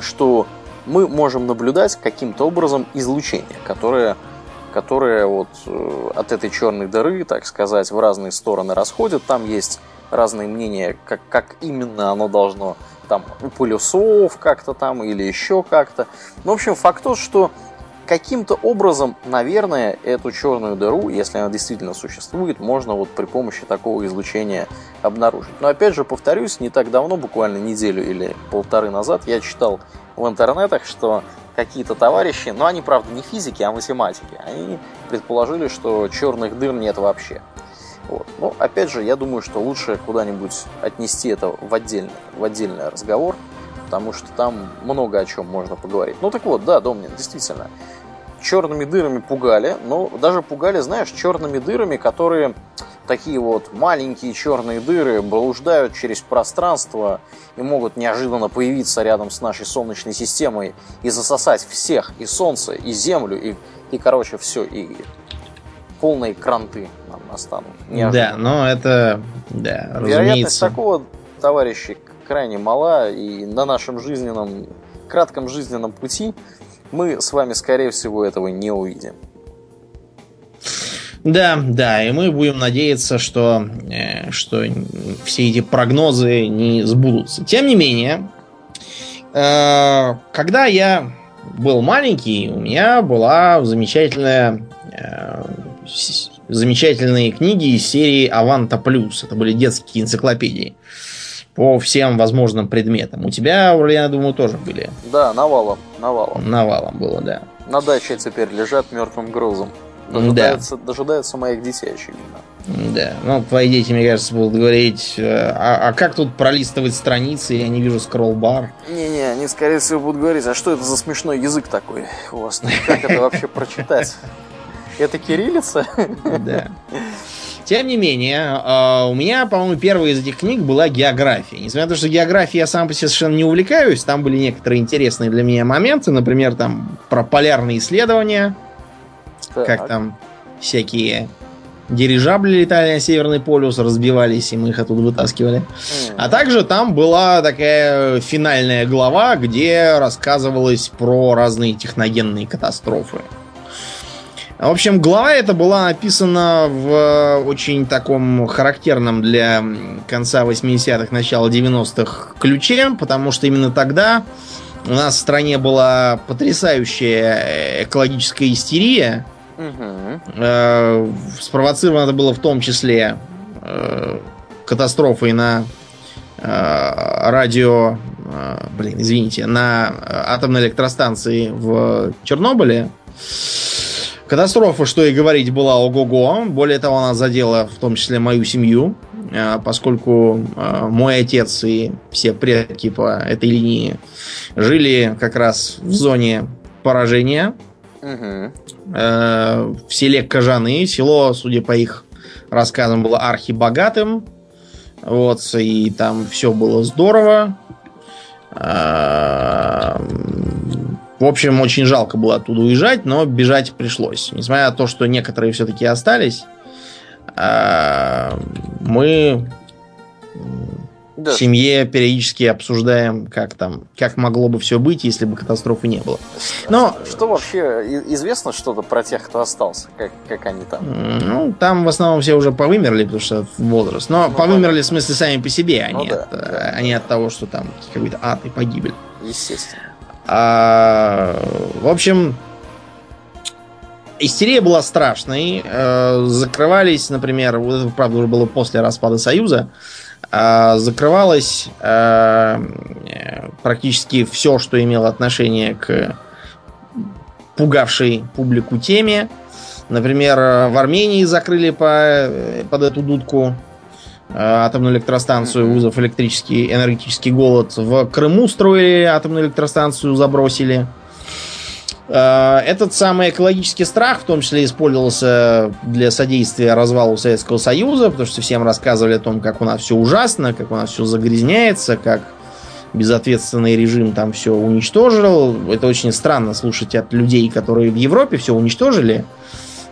что мы можем наблюдать каким-то образом излучение, которое, которое вот э, от этой черной дыры, так сказать, в разные стороны расходит. Там есть разные мнения, как, как именно оно должно там полюсов как-то там или еще как-то. Ну, в общем, факт тот, что каким-то образом, наверное, эту черную дыру, если она действительно существует, можно вот при помощи такого излучения обнаружить. Но опять же, повторюсь, не так давно, буквально неделю или полторы назад, я читал в интернетах, что какие-то товарищи, но они, правда, не физики, а математики, они предположили, что черных дыр нет вообще. Вот. Но, опять же, я думаю, что лучше куда-нибудь отнести это в отдельный, в отдельный разговор, потому что там много о чем можно поговорить. Ну так вот, да, Домнин, действительно, черными дырами пугали, но даже пугали, знаешь, черными дырами, которые такие вот маленькие черные дыры блуждают через пространство и могут неожиданно появиться рядом с нашей Солнечной системой и засосать всех, и Солнце, и Землю, и, и короче, все, и полные кранты нам настанут. Да, Неожиданно. но это, да, Вероятность разумеется. такого, товарищи, крайне мала, и на нашем жизненном, кратком жизненном пути мы с вами, скорее всего, этого не увидим. Да, да, и мы будем надеяться, что, э, что все эти прогнозы не сбудутся. Тем не менее, э, когда я был маленький, у меня была замечательная, э, замечательные книги из серии Аванта Плюс. Это были детские энциклопедии по всем возможным предметам. У тебя, Урлен, я думаю, тоже были. Да, навалом, навалом. Навалом было, да. На даче теперь лежат мертвым грузом. Да. Дожидаются, дожидаются моих детей, очевидно. Да, ну, твои дети, мне кажется, будут говорить, э, а, а как тут пролистывать страницы, я не вижу скролл-бар. Не-не, они, скорее всего, будут говорить, а что это за смешной язык такой у вас? Как это вообще прочитать? Это кириллица? Да. Тем не менее, э, у меня, по-моему, первая из этих книг была география. Несмотря на то, что географией я сам по себе совершенно не увлекаюсь, там были некоторые интересные для меня моменты, например, там про полярные исследования, как Так. там всякие дирижабли летали на Северный полюс, разбивались, и мы их оттуда вытаскивали. М. А также там была такая финальная глава, где рассказывалось про разные техногенные катастрофы. В общем, глава эта была написана в очень таком характерном для конца 80-х, начала 90-х ключе, потому что именно тогда у нас в стране была потрясающая экологическая истерия, Мгм. Э, спровоцировано это было в том числе э, катастрофой на э, радио э, блин, извините, на атомной электростанции в Чернобыле. Катастрофа, что и говорить, была ого-го. Более того, она задела в том числе мою семью, поскольку мой отец и все предки по этой линии жили как раз в зоне поражения. Угу. В селе Кожаны. Село, судя по их рассказам, было архибогатым. Вот, и там все было здорово. В общем, очень жалко было оттуда уезжать, но бежать пришлось. Несмотря на то, что некоторые все-таки остались, мы да. В семье периодически обсуждаем, как там, как могло бы все быть, если бы катастрофы не было. Но что вообще известно что-то про тех, кто остался, как, как они там? Ну, там в основном все уже повымерли, потому что возраст. Но ну, повымерли в смысле сами по себе, а, ну, не, да, от, да. а не от того, что там какой-то ад и погибель. Естественно. А, в общем, истерия была страшной. Э, закрывались, например, вот это, правда, уже было после распада Союза, а, закрывалось а, практически все, что имело отношение к пугавшей публику теме. Например, в Армении закрыли по, под эту дудку атомную электростанцию, вызов электрический, энергетический голод. В Крыму строили атомную электростанцию, забросили. Э, этот самый экологический страх в том числе использовался для содействия развалу Советского Союза, потому что всем рассказывали о том, как у нас все ужасно, как у нас все загрязняется, как безответственный режим там все уничтожил. Это очень странно слушать от людей, которые в Европе все уничтожили.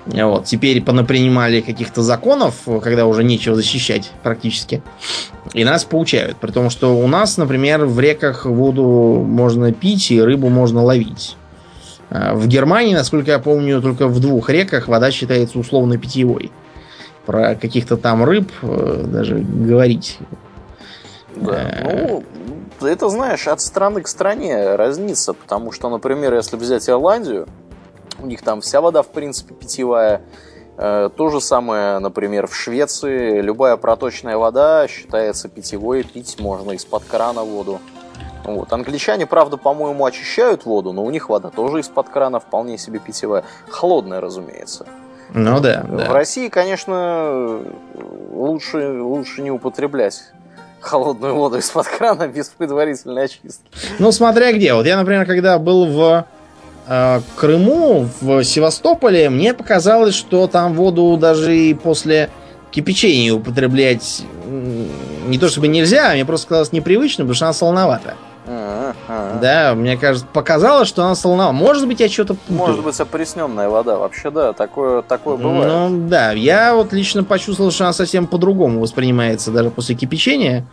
Вот, теперь понапринимали каких-то законов, когда уже нечего защищать практически. И нас поучают. При том, что у нас, например, в реках воду можно пить и рыбу можно ловить. А, в Германии, насколько я помню, только в двух реках вода считается условно питьевой. Про каких-то там рыб э, даже говорить. Да, э, ну, это, знаешь, от страны к стране разнится, потому что, например, если взять Ирландию, у них там вся вода, в принципе, питьевая. Э, то же самое, например, в Швеции. Любая проточная вода считается питьевой, пить можно из-под крана воду. Вот. Англичане, правда, по-моему, очищают воду, но у них вода тоже из-под крана вполне себе питьевая. Холодная, разумеется. Ну да. В да. России, конечно, лучше, лучше не употреблять холодную воду из-под крана без предварительной очистки. Ну, смотря где. Вот я, например, когда был в Крыму, в Севастополе, мне показалось, что там воду даже и после кипячения употреблять не то чтобы нельзя, а мне просто казалось непривычно, потому что она солоновата. Да, мне кажется, показалось, что она солоновата. Может быть, я что-то путаю. Может быть, опресненная вода. Вообще, да, такое, такое бывает. Ну, да, я вот лично почувствовал, что она совсем по-другому воспринимается даже после кипячения.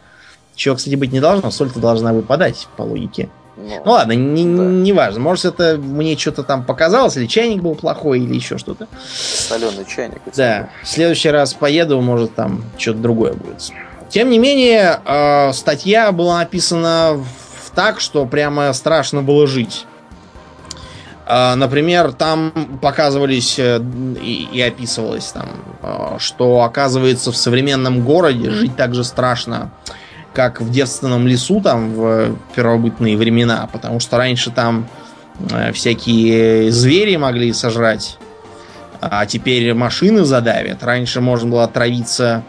Чего, кстати, быть не должно. Соль-то должна выпадать, по логике. Ну, ну ладно, не, да. не важно. Может, это мне что-то там показалось, или чайник был плохой, или еще что-то. Соленый чайник. Да. В следующий раз поеду, может, там что-то другое будет. Тем не менее, э, статья была написана так, что прямо страшно было жить. Э, например, там показывались э, и, и описывалось там, э, что оказывается в современном городе жить так же страшно, как в девственном лесу там в первобытные времена, потому что раньше там э, всякие звери могли сожрать, а теперь машины задавят. Раньше можно было отравиться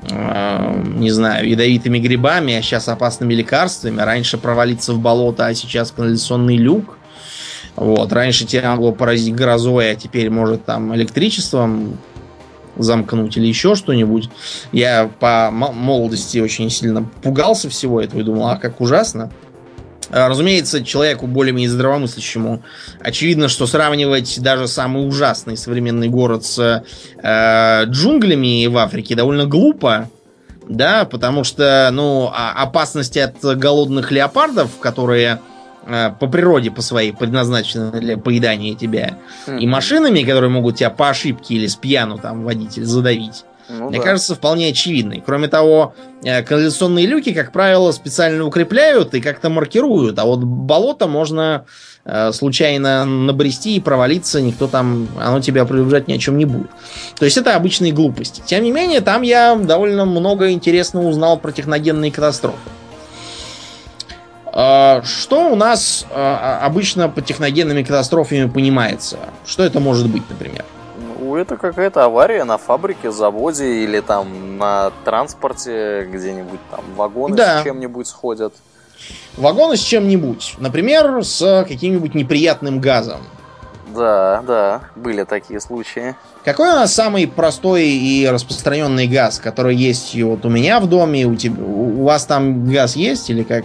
не знаю, ядовитыми грибами, а сейчас опасными лекарствами. Раньше провалиться в болото, а сейчас канализационный люк. Вот. Раньше тебя могло поразить грозой, а теперь может там электричеством замкнуть или еще что-нибудь. Я по молодости очень сильно пугался всего этого и думал, а как ужасно. А, разумеется, человеку более-менее здравомыслящему очевидно, что сравнивать даже самый ужасный современный город с э, джунглями в Африке довольно глупо. Да, потому что, ну, а, опасности от голодных леопардов, которые по природе по своей предназначены для поедания тебя, mm-hmm. и машинами, которые могут тебя по ошибке или с пьяну там водитель задавить, ну, Мне да. кажется, вполне очевидный. Кроме того, э, канализационные люки, как правило, специально укрепляют и как-то маркируют, а вот болото можно э, случайно набрести и провалиться, никто там, оно тебя предупреждать ни о чем не будет. То есть это обычные глупости. Тем не менее, там я довольно много интересного узнал про техногенные катастрофы. А, что у нас а, обычно под техногенными катастрофами понимается? Что это может быть, например? Ну, это какая-то авария на фабрике, заводе или там на транспорте где-нибудь там вагоны Да. с чем-нибудь сходят. Вагоны с чем-нибудь. Например, с каким-нибудь неприятным газом. Да, да, были такие случаи. Какой у нас самый простой и распространенный газ, который есть вот у меня в доме, у тебя, у вас там газ есть или как?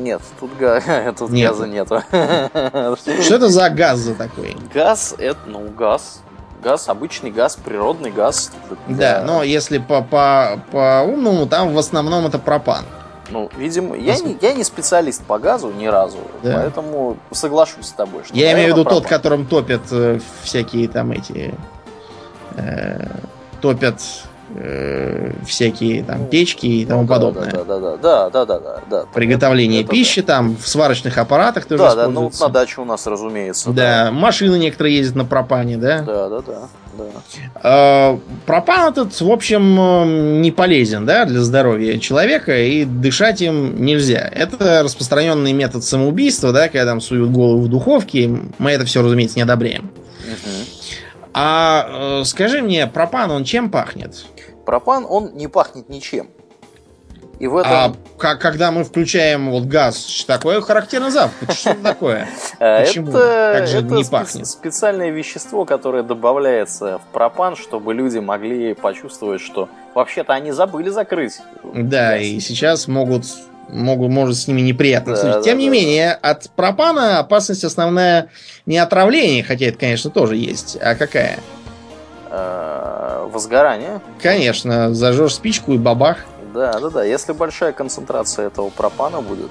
Нет, тут, га- тут Нет. газа нету. Что это за газ за такой? Газ, это, ну, газ. Газ, обычный газ, природный газ. Да, но если по, по, по умному, там в основном это пропан. Ну, видимо, я не, я не специалист по газу ни разу, Да. поэтому соглашусь с тобой. Что, Я имею в виду наверное, тот, пропан. которым топят э, всякие там эти... э, топят э, всякие там печки и тому Ну, да, подобное. Да, да, да, да, да, да, да, да. Приготовление Это пищи там в сварочных аппаратах тоже Да, да, ну вот на даче у нас, разумеется. Да, машины некоторые ездят на пропане, да? Да, да, да, да. Э, Пропан этот, в общем, э, не полезен, да, для здоровья человека, и дышать им нельзя. Это распространенный метод самоубийства, да, когда там суют голову в духовке. Мы это все, разумеется, не одобряем. А э, скажи мне, пропан, он чем пахнет? Пропан, он не пахнет ничем. И в этом... А как, когда мы включаем вот газ, такое характерный запах? Что это такое? почему? Это, Как же это не пахнет? специальное вещество, которое добавляется в пропан, чтобы люди могли почувствовать, что вообще-то они забыли закрыть. Да, газ. и сейчас могут, могут может с ними неприятно Да, случиться. да, Тем не да, менее, от пропана опасность основная не отравление, хотя это, конечно, тоже есть. А какая? Э, возгорание. Конечно, зажжешь спичку и бабах. Да, да, да. Если большая концентрация этого пропана будет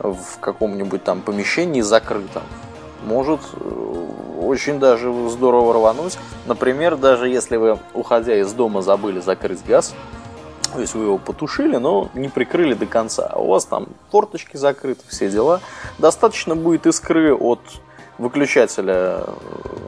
э, в каком-нибудь там помещении закрытом, может э, очень даже здорово рвануть. Например, даже если вы, уходя из дома, забыли закрыть газ, то есть вы его потушили, но не прикрыли до конца, а у вас там форточки закрыты, все дела, достаточно будет искры от выключателя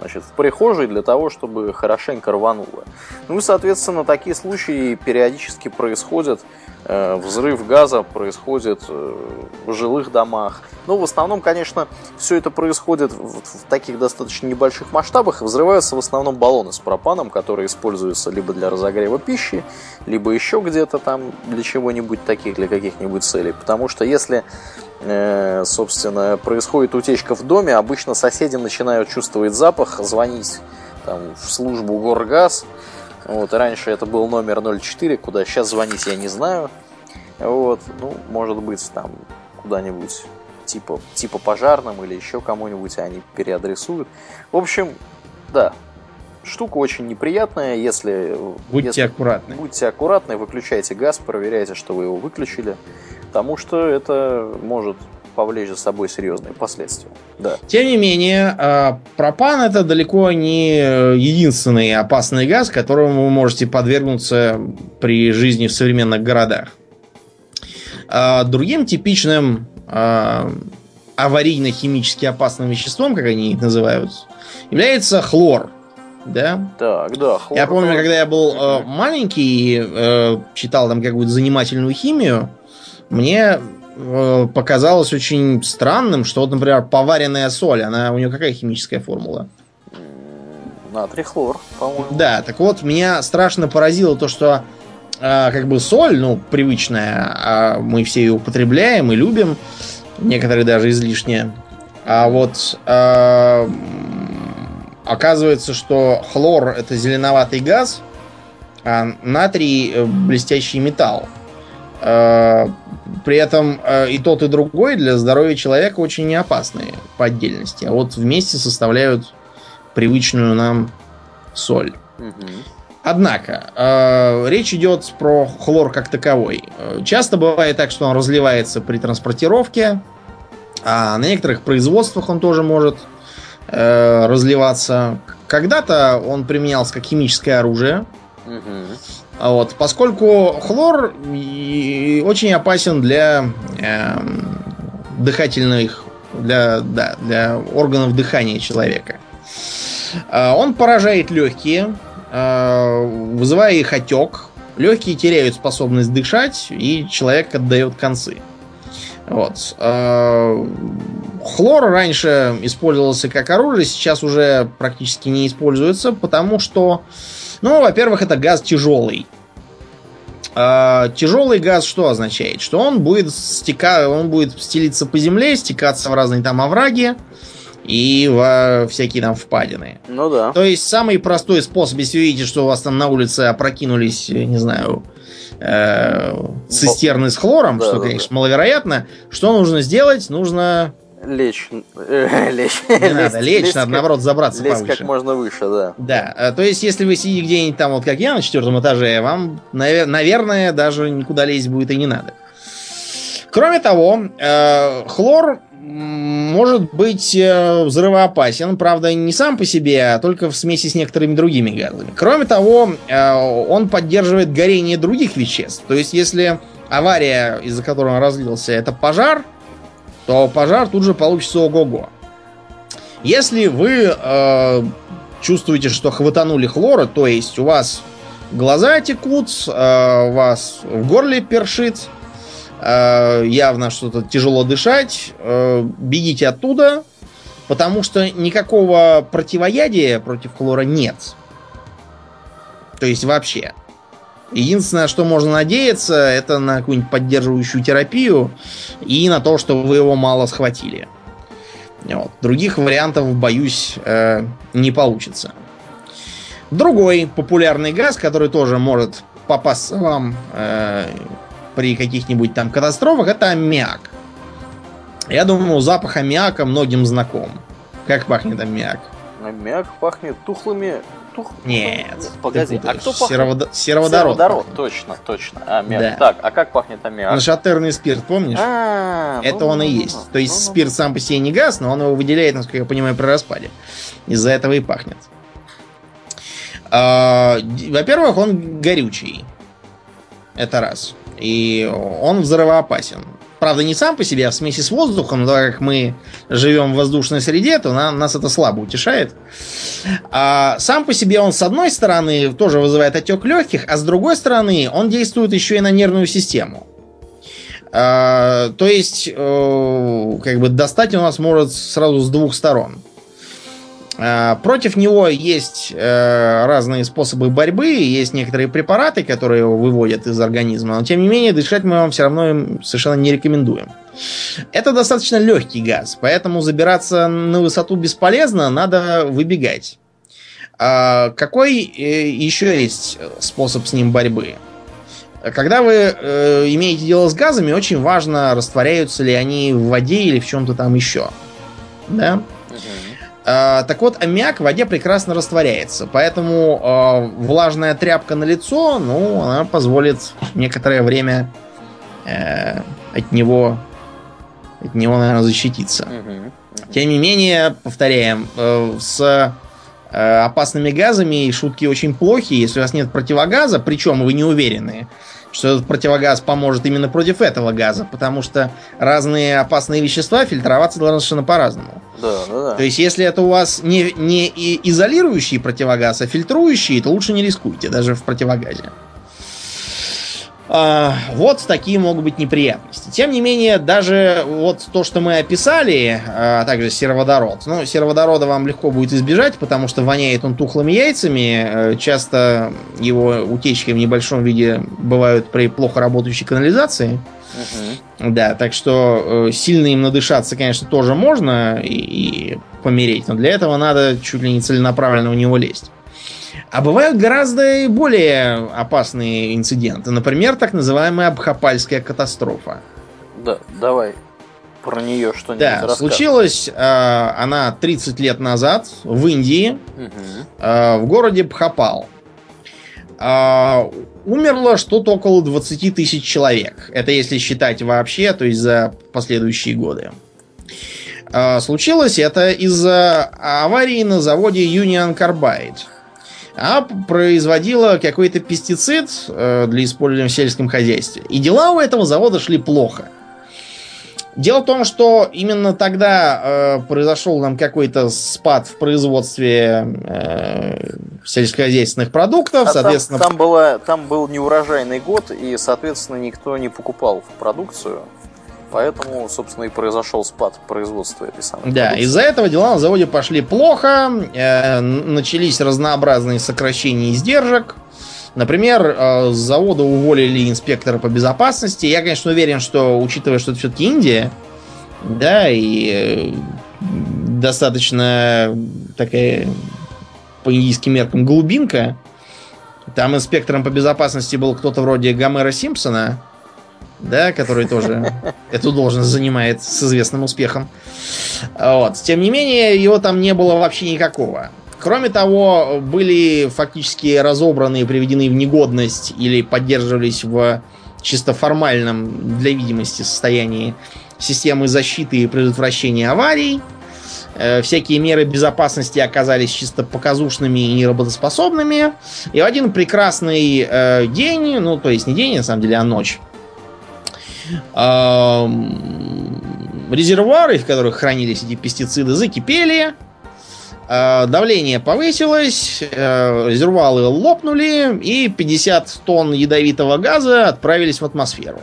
значит, в прихожей для того, чтобы хорошенько рвануло. Ну и, соответственно, такие случаи периодически происходят. Э, Взрыв газа происходит э, в жилых домах. Ну, в основном, конечно, все это происходит в, в таких достаточно небольших масштабах. Взрываются в основном баллоны с пропаном, которые используются либо для разогрева пищи, либо еще где-то там для чего-нибудь таких, для каких-нибудь целей. Потому что если собственно, происходит утечка в доме, обычно соседи начинают чувствовать запах, звонить там, в службу Горгаз. Вот, раньше это был номер 04, куда сейчас звонить я не знаю. Вот, ну, может быть, там куда-нибудь типа, типа пожарным или еще кому-нибудь они переадресуют. В общем, да, штука очень неприятная, если... Будьте если- аккуратны. Будьте аккуратны, выключайте газ, проверяйте, что вы его выключили, потому что это может повлечь за собой серьезные последствия. Да. Тем не менее, э, пропан это далеко не единственный опасный газ, которому вы можете подвергнуться при жизни в современных городах. А Другим типичным э, аварийно-химически опасным веществом, как они их называют, является хлор. Да? Так, да. хлор- Я помню, когда я был э, маленький и э, читал там какую-то занимательную химию, мне э, показалось очень странным, что вот, например, поваренная соль, она у нее какая химическая формула? Натрий хлор, по-моему. Да, так вот, меня страшно поразило то, что э, как бы соль, ну, привычная, а мы все ее употребляем и любим, некоторые даже излишне. А вот э, оказывается, что хлор это зеленоватый газ, а натрий э, блестящий металл. Э, При этом э, и тот, и другой для здоровья человека очень не опасны по отдельности. А вот вместе составляют привычную нам соль. Однако, э, речь идет про хлор как таковой. Э, Часто бывает так, что он разливается при транспортировке, а на некоторых производствах он тоже может э, разливаться. Когда-то он применялся как химическое оружие. Мгм. А Вот, поскольку хлор и- очень опасен для эм, дыхательных, для, да, для органов дыхания человека. А, Он поражает легкие, э, вызывая их отек. Легкие теряют способность дышать, и человек отдает концы. Вот. Э, хлор раньше использовался как оружие, сейчас уже практически не используется, потому что, ну, во-первых, это газ тяжелый. А, тяжелый газ что означает? Что он будет стека, он будет стелиться по земле, стекаться в разные там овраги и в всякие там впадины. Ну да. То есть самый простой способ, если вы видите, что у вас там на улице опрокинулись, не знаю, э, цистерны с хлором, да, что, да, конечно, да. маловероятно, что нужно сделать? Нужно Лечь. Э, лечь. Не лезть, надо лечь, лезть надо как, наоборот забраться лезть повыше. как можно выше, да. Да, э, то есть если вы сидите где-нибудь там, вот как я, на четвертом этаже, вам, наверное, даже никуда лезть будет и не надо. Кроме того, э, хлор может быть взрывоопасен, правда, не сам по себе, а только в смеси с некоторыми другими газами. Кроме того, он поддерживает горение других веществ. То есть, если авария, из-за которой он разлился, это пожар, то пожар тут же получится ого-го. Если вы э, чувствуете, что хватанули хлора, то есть у вас глаза текут, э, у вас в горле першит, э, явно что-то тяжело дышать, э, бегите оттуда, потому что никакого противоядия против хлора нет. То есть вообще. Единственное, что можно надеяться, это на какую-нибудь поддерживающую терапию и на то, что вы его мало схватили. Вот. Других вариантов, боюсь, э, не получится. Другой популярный газ, который тоже может попасться вам э, при каких-нибудь там катастрофах, это аммиак. Я думаю, запах аммиака многим знаком. Как пахнет аммиак? Аммиак пахнет тухлыми тух? Нет. Погоди, а кто пахнет? Сероводо... Сероводород. Сероводород, точно, точно. Аммиак. Да. Так, а как пахнет аммиак? Нашатырный спирт, помнишь? А, Это ну, он и есть. То есть ну, спирт сам по себе не газ, но он его выделяет, насколько я понимаю, при распаде. Из-за этого и пахнет. А, во-первых, он горючий. Это раз. И он взрывоопасен. Правда, не сам по себе, а в смеси с воздухом, но так как мы живем в воздушной среде, то на, нас это слабо утешает. А сам по себе он, с одной стороны, тоже вызывает отек легких, а с другой стороны, он действует еще и на нервную систему. А, то есть, э, как бы достать он нас может сразу с двух сторон. А, против него есть э, разные способы борьбы, есть некоторые препараты, которые его выводят из организма, но тем не менее дышать мы вам все равно совершенно не рекомендуем. Это достаточно легкий газ, поэтому забираться на высоту бесполезно, надо выбегать. А какой э, еще есть способ с ним борьбы? Когда вы э, имеете дело с газами, очень важно, растворяются ли они в воде или в чем-то там еще. Да? А, так вот, аммиак в воде прекрасно растворяется, поэтому э, влажная тряпка на лицо, ну, она позволит некоторое время э, от него, от него, наверное, защититься. Тем не менее, повторяем, э, с э, опасными газами шутки очень плохи. Если у вас нет противогаза, причем вы не уверены, что этот противогаз поможет именно против этого газа, потому что разные опасные вещества фильтроваться должны совершенно по-разному. Да, да, да. То есть, если это у вас не, не изолирующий противогаз, а фильтрующий, то лучше не рискуйте, даже в противогазе. А, вот такие могут быть неприятности. Тем не менее, даже вот то, что мы описали, а также сероводород. Ну, сероводорода вам легко будет избежать, потому что воняет он тухлыми яйцами. Э, часто его утечки в небольшом виде бывают при плохо работающей канализации. Угу. Да, так что э, сильно им надышаться, конечно, тоже можно и, и помереть, но для этого надо чуть ли не целенаправленно у него лезть. А бывают гораздо более опасные инциденты. Например, так называемая Абхапальская катастрофа. Да, давай про нее что-нибудь Да, случилась э, она 30 лет назад в Индии, угу. э, в городе Бхапал. Э, умерло что-то около 20 тысяч человек. Это если считать вообще, то есть за последующие годы. Э, случилось это из-за аварии на заводе Union Carbide а производила какой-то пестицид э, для использования в сельском хозяйстве. И дела у этого завода шли плохо. Дело в том, что именно тогда э, произошел нам какой-то спад в производстве э, сельскохозяйственных продуктов, а соответственно. Там, там, была, там был неурожайный год, и, соответственно, никто не покупал продукцию Поэтому, собственно, и произошел спад производства этой самой Да, из-за этого дела на заводе пошли плохо, э, начались разнообразные сокращения издержек. Например, э, с завода уволили инспектора по безопасности. Я, конечно, уверен, что, учитывая, что это все-таки Индия, да, и э, достаточно такая по индийским меркам глубинка, там инспектором по безопасности был кто-то вроде Гомера Симпсона, да, который тоже эту должность занимает с известным успехом. Вот. Тем не менее, его там не было вообще никакого. Кроме того, были фактически разобраны и приведены в негодность или поддерживались в чисто формальном для видимости состоянии системы защиты и предотвращения аварий. Э, Всякие меры безопасности оказались чисто показушными и неработоспособными. И в один прекрасный э, день, ну, то есть не день, на самом деле, а ночь, резервуары, в которых хранились эти пестициды, закипели, э, давление повысилось, э, резервуары лопнули, и 50 тонн ядовитого газа отправились в атмосферу.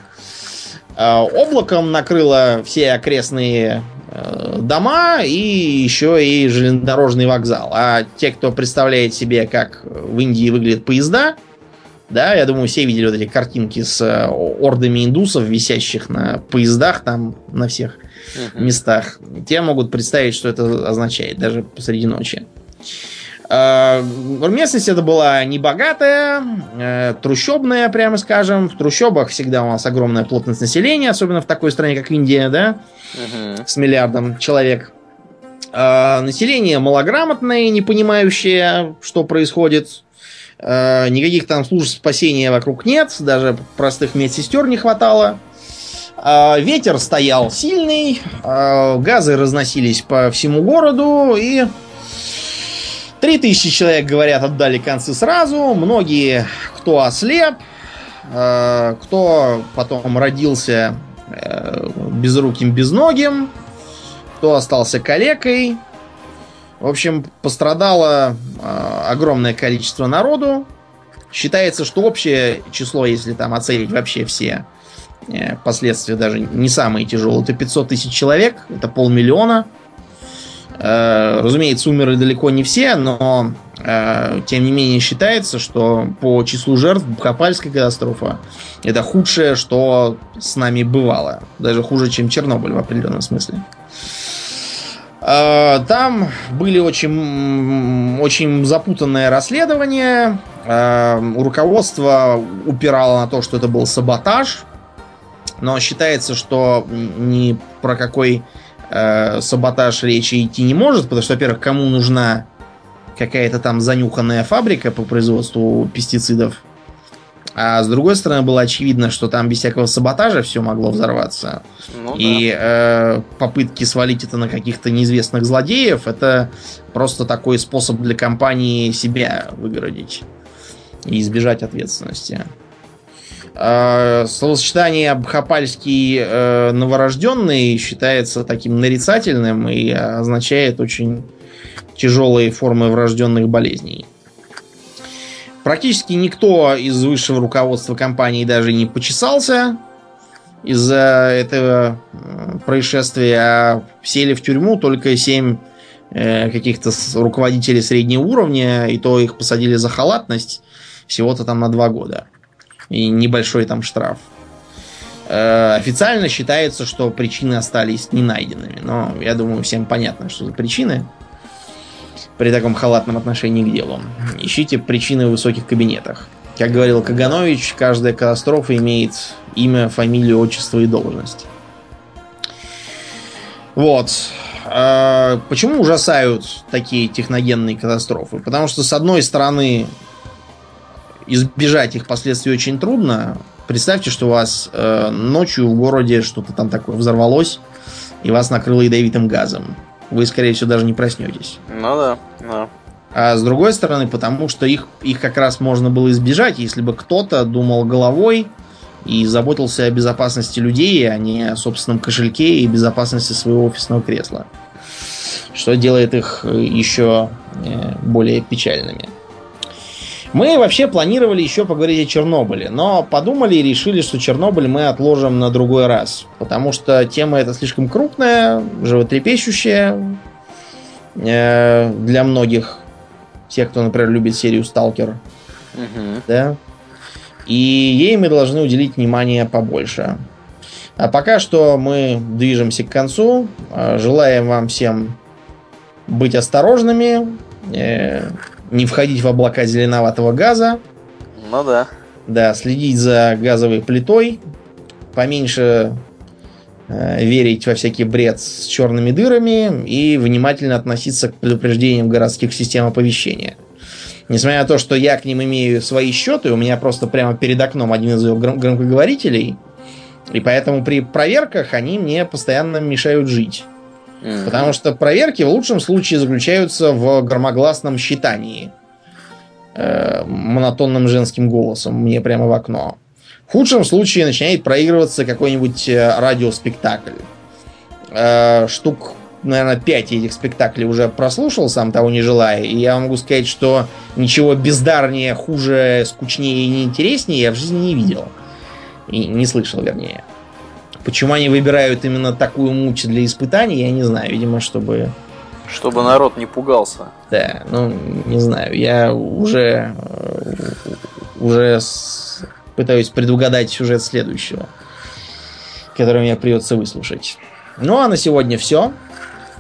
Э, Облаком накрыло все окрестные э, дома и еще и железнодорожный вокзал. А те, кто представляет себе, как в Индии выглядят поезда, да, я думаю, все видели вот эти картинки с э, ордами индусов, висящих на поездах там на всех Мгм. местах. Те могут представить, что это означает, даже посреди ночи. Э, Местность это была небогатая, э, трущобная, прямо скажем. В трущобах всегда у нас огромная плотность населения, особенно в такой стране, как Индия, да, Мгм. с миллиардом человек. Э, Население малограмотное, не понимающее, что происходит. Э, Никаких там служб спасения вокруг нет, даже простых медсестер не хватало. А, Ветер стоял сильный, а, газы разносились по всему городу, и 3000 человек, говорят, отдали концы сразу. Многие, кто ослеп, кто потом родился э, безруким, безногим, кто остался калекой. В общем, пострадало а, огромное количество народу. Считается, что общее число, если там оценить вообще все э, последствия, даже не самые тяжелые, это 500 тысяч человек, это полмиллиона. Э, Разумеется, умерли далеко не все, но э, тем не менее считается, что по числу жертв Бхопальская катастрофа это худшее, что с нами бывало. Даже хуже, чем Чернобыль в определенном смысле. Э, Там были очень, очень запутанные расследования. У руководства упирало на то, что это был саботаж. Но считается, что ни про какой э, саботаж речи идти не может, потому что, во-первых, кому нужна какая-то там занюханная фабрика по производству пестицидов. А с другой стороны, было очевидно, что там без всякого саботажа все могло взорваться. Ну И э, попытки свалить это на каких-то неизвестных злодеев это просто такой способ для компании себя выгородить и избежать ответственности. Э, словосочетание Бхопальский э, новорожденный считается таким нарицательным и означает очень тяжелые формы врожденных болезней. Практически никто из высшего руководства компании даже не почесался из-за этого э, происшествия, а сели в тюрьму только семь э, каких-то руководителей среднего уровня, и то их посадили за халатность всего-то там на два года. И небольшой там штраф. Э, Официально считается, что причины остались не найденными. Но я думаю, всем понятно, что за причины при таком халатном отношении к делу. Ищите причины в высоких кабинетах. Как говорил Каганович, каждая катастрофа имеет имя, фамилию, отчество и должность. Вот. А Почему ужасают такие техногенные катастрофы? Потому что, с одной стороны, избежать их последствий очень трудно. Представьте, что у вас э, ночью в городе что-то там такое взорвалось, и вас накрыло ядовитым газом. Вы, скорее всего, даже не проснетесь. Ну да, да. А с другой стороны, потому что их, их как раз можно было избежать, если бы кто-то думал головой и заботился о безопасности людей, а не о собственном кошельке и безопасности своего офисного кресла. Что делает их э, еще э, более печальными. Мы вообще планировали еще поговорить о Чернобыле, но подумали и решили, что Чернобыль мы отложим на другой раз. Потому что тема эта слишком крупная, животрепещущая э, для многих. Тех, кто, например, любит серию Сталкер. Мгм. Да? И ей мы должны уделить внимание побольше. А пока что мы движемся к концу. Э, Желаем вам всем быть осторожными, э, не входить в облака зеленоватого газа, Ну да. да, следить за газовой плитой, поменьше э, верить во всякий бред с черными дырами и внимательно относиться к предупреждениям городских систем оповещения. Несмотря на то, что я к ним имею свои счеты, у меня просто прямо перед окном один из гром- громкоговорителей, и поэтому при проверках они мне постоянно мешают жить. Мгм. Потому что проверки в лучшем случае заключаются в громогласном считании э, монотонным женским голосом мне прямо в окно. В худшем случае начинает проигрываться какой-нибудь э, радиоспектакль. Э, штук, наверное, пять этих спектаклей уже прослушал, сам того не желая, и я могу сказать, что ничего бездарнее, хуже, скучнее и неинтереснее я в жизни не видел. И не слышал, вернее. Почему они выбирают именно такую муть для испытаний, я не знаю. Видимо, чтобы... Чтобы народ не пугался. Да, ну, не знаю. Я уже... э, Уже с- пытаюсь предугадать сюжет следующего, который мне придется выслушать. Ну, а на сегодня все.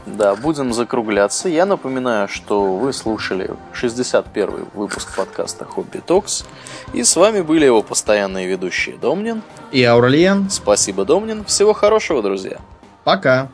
Да, будем закругляться. Я напоминаю, что вы слушали 61 выпуск подкаста Хобби Токс. И с вами были его постоянные ведущие Домнин. И Ауралиен. Спасибо, Домнин. Всего хорошего, друзья. Пока.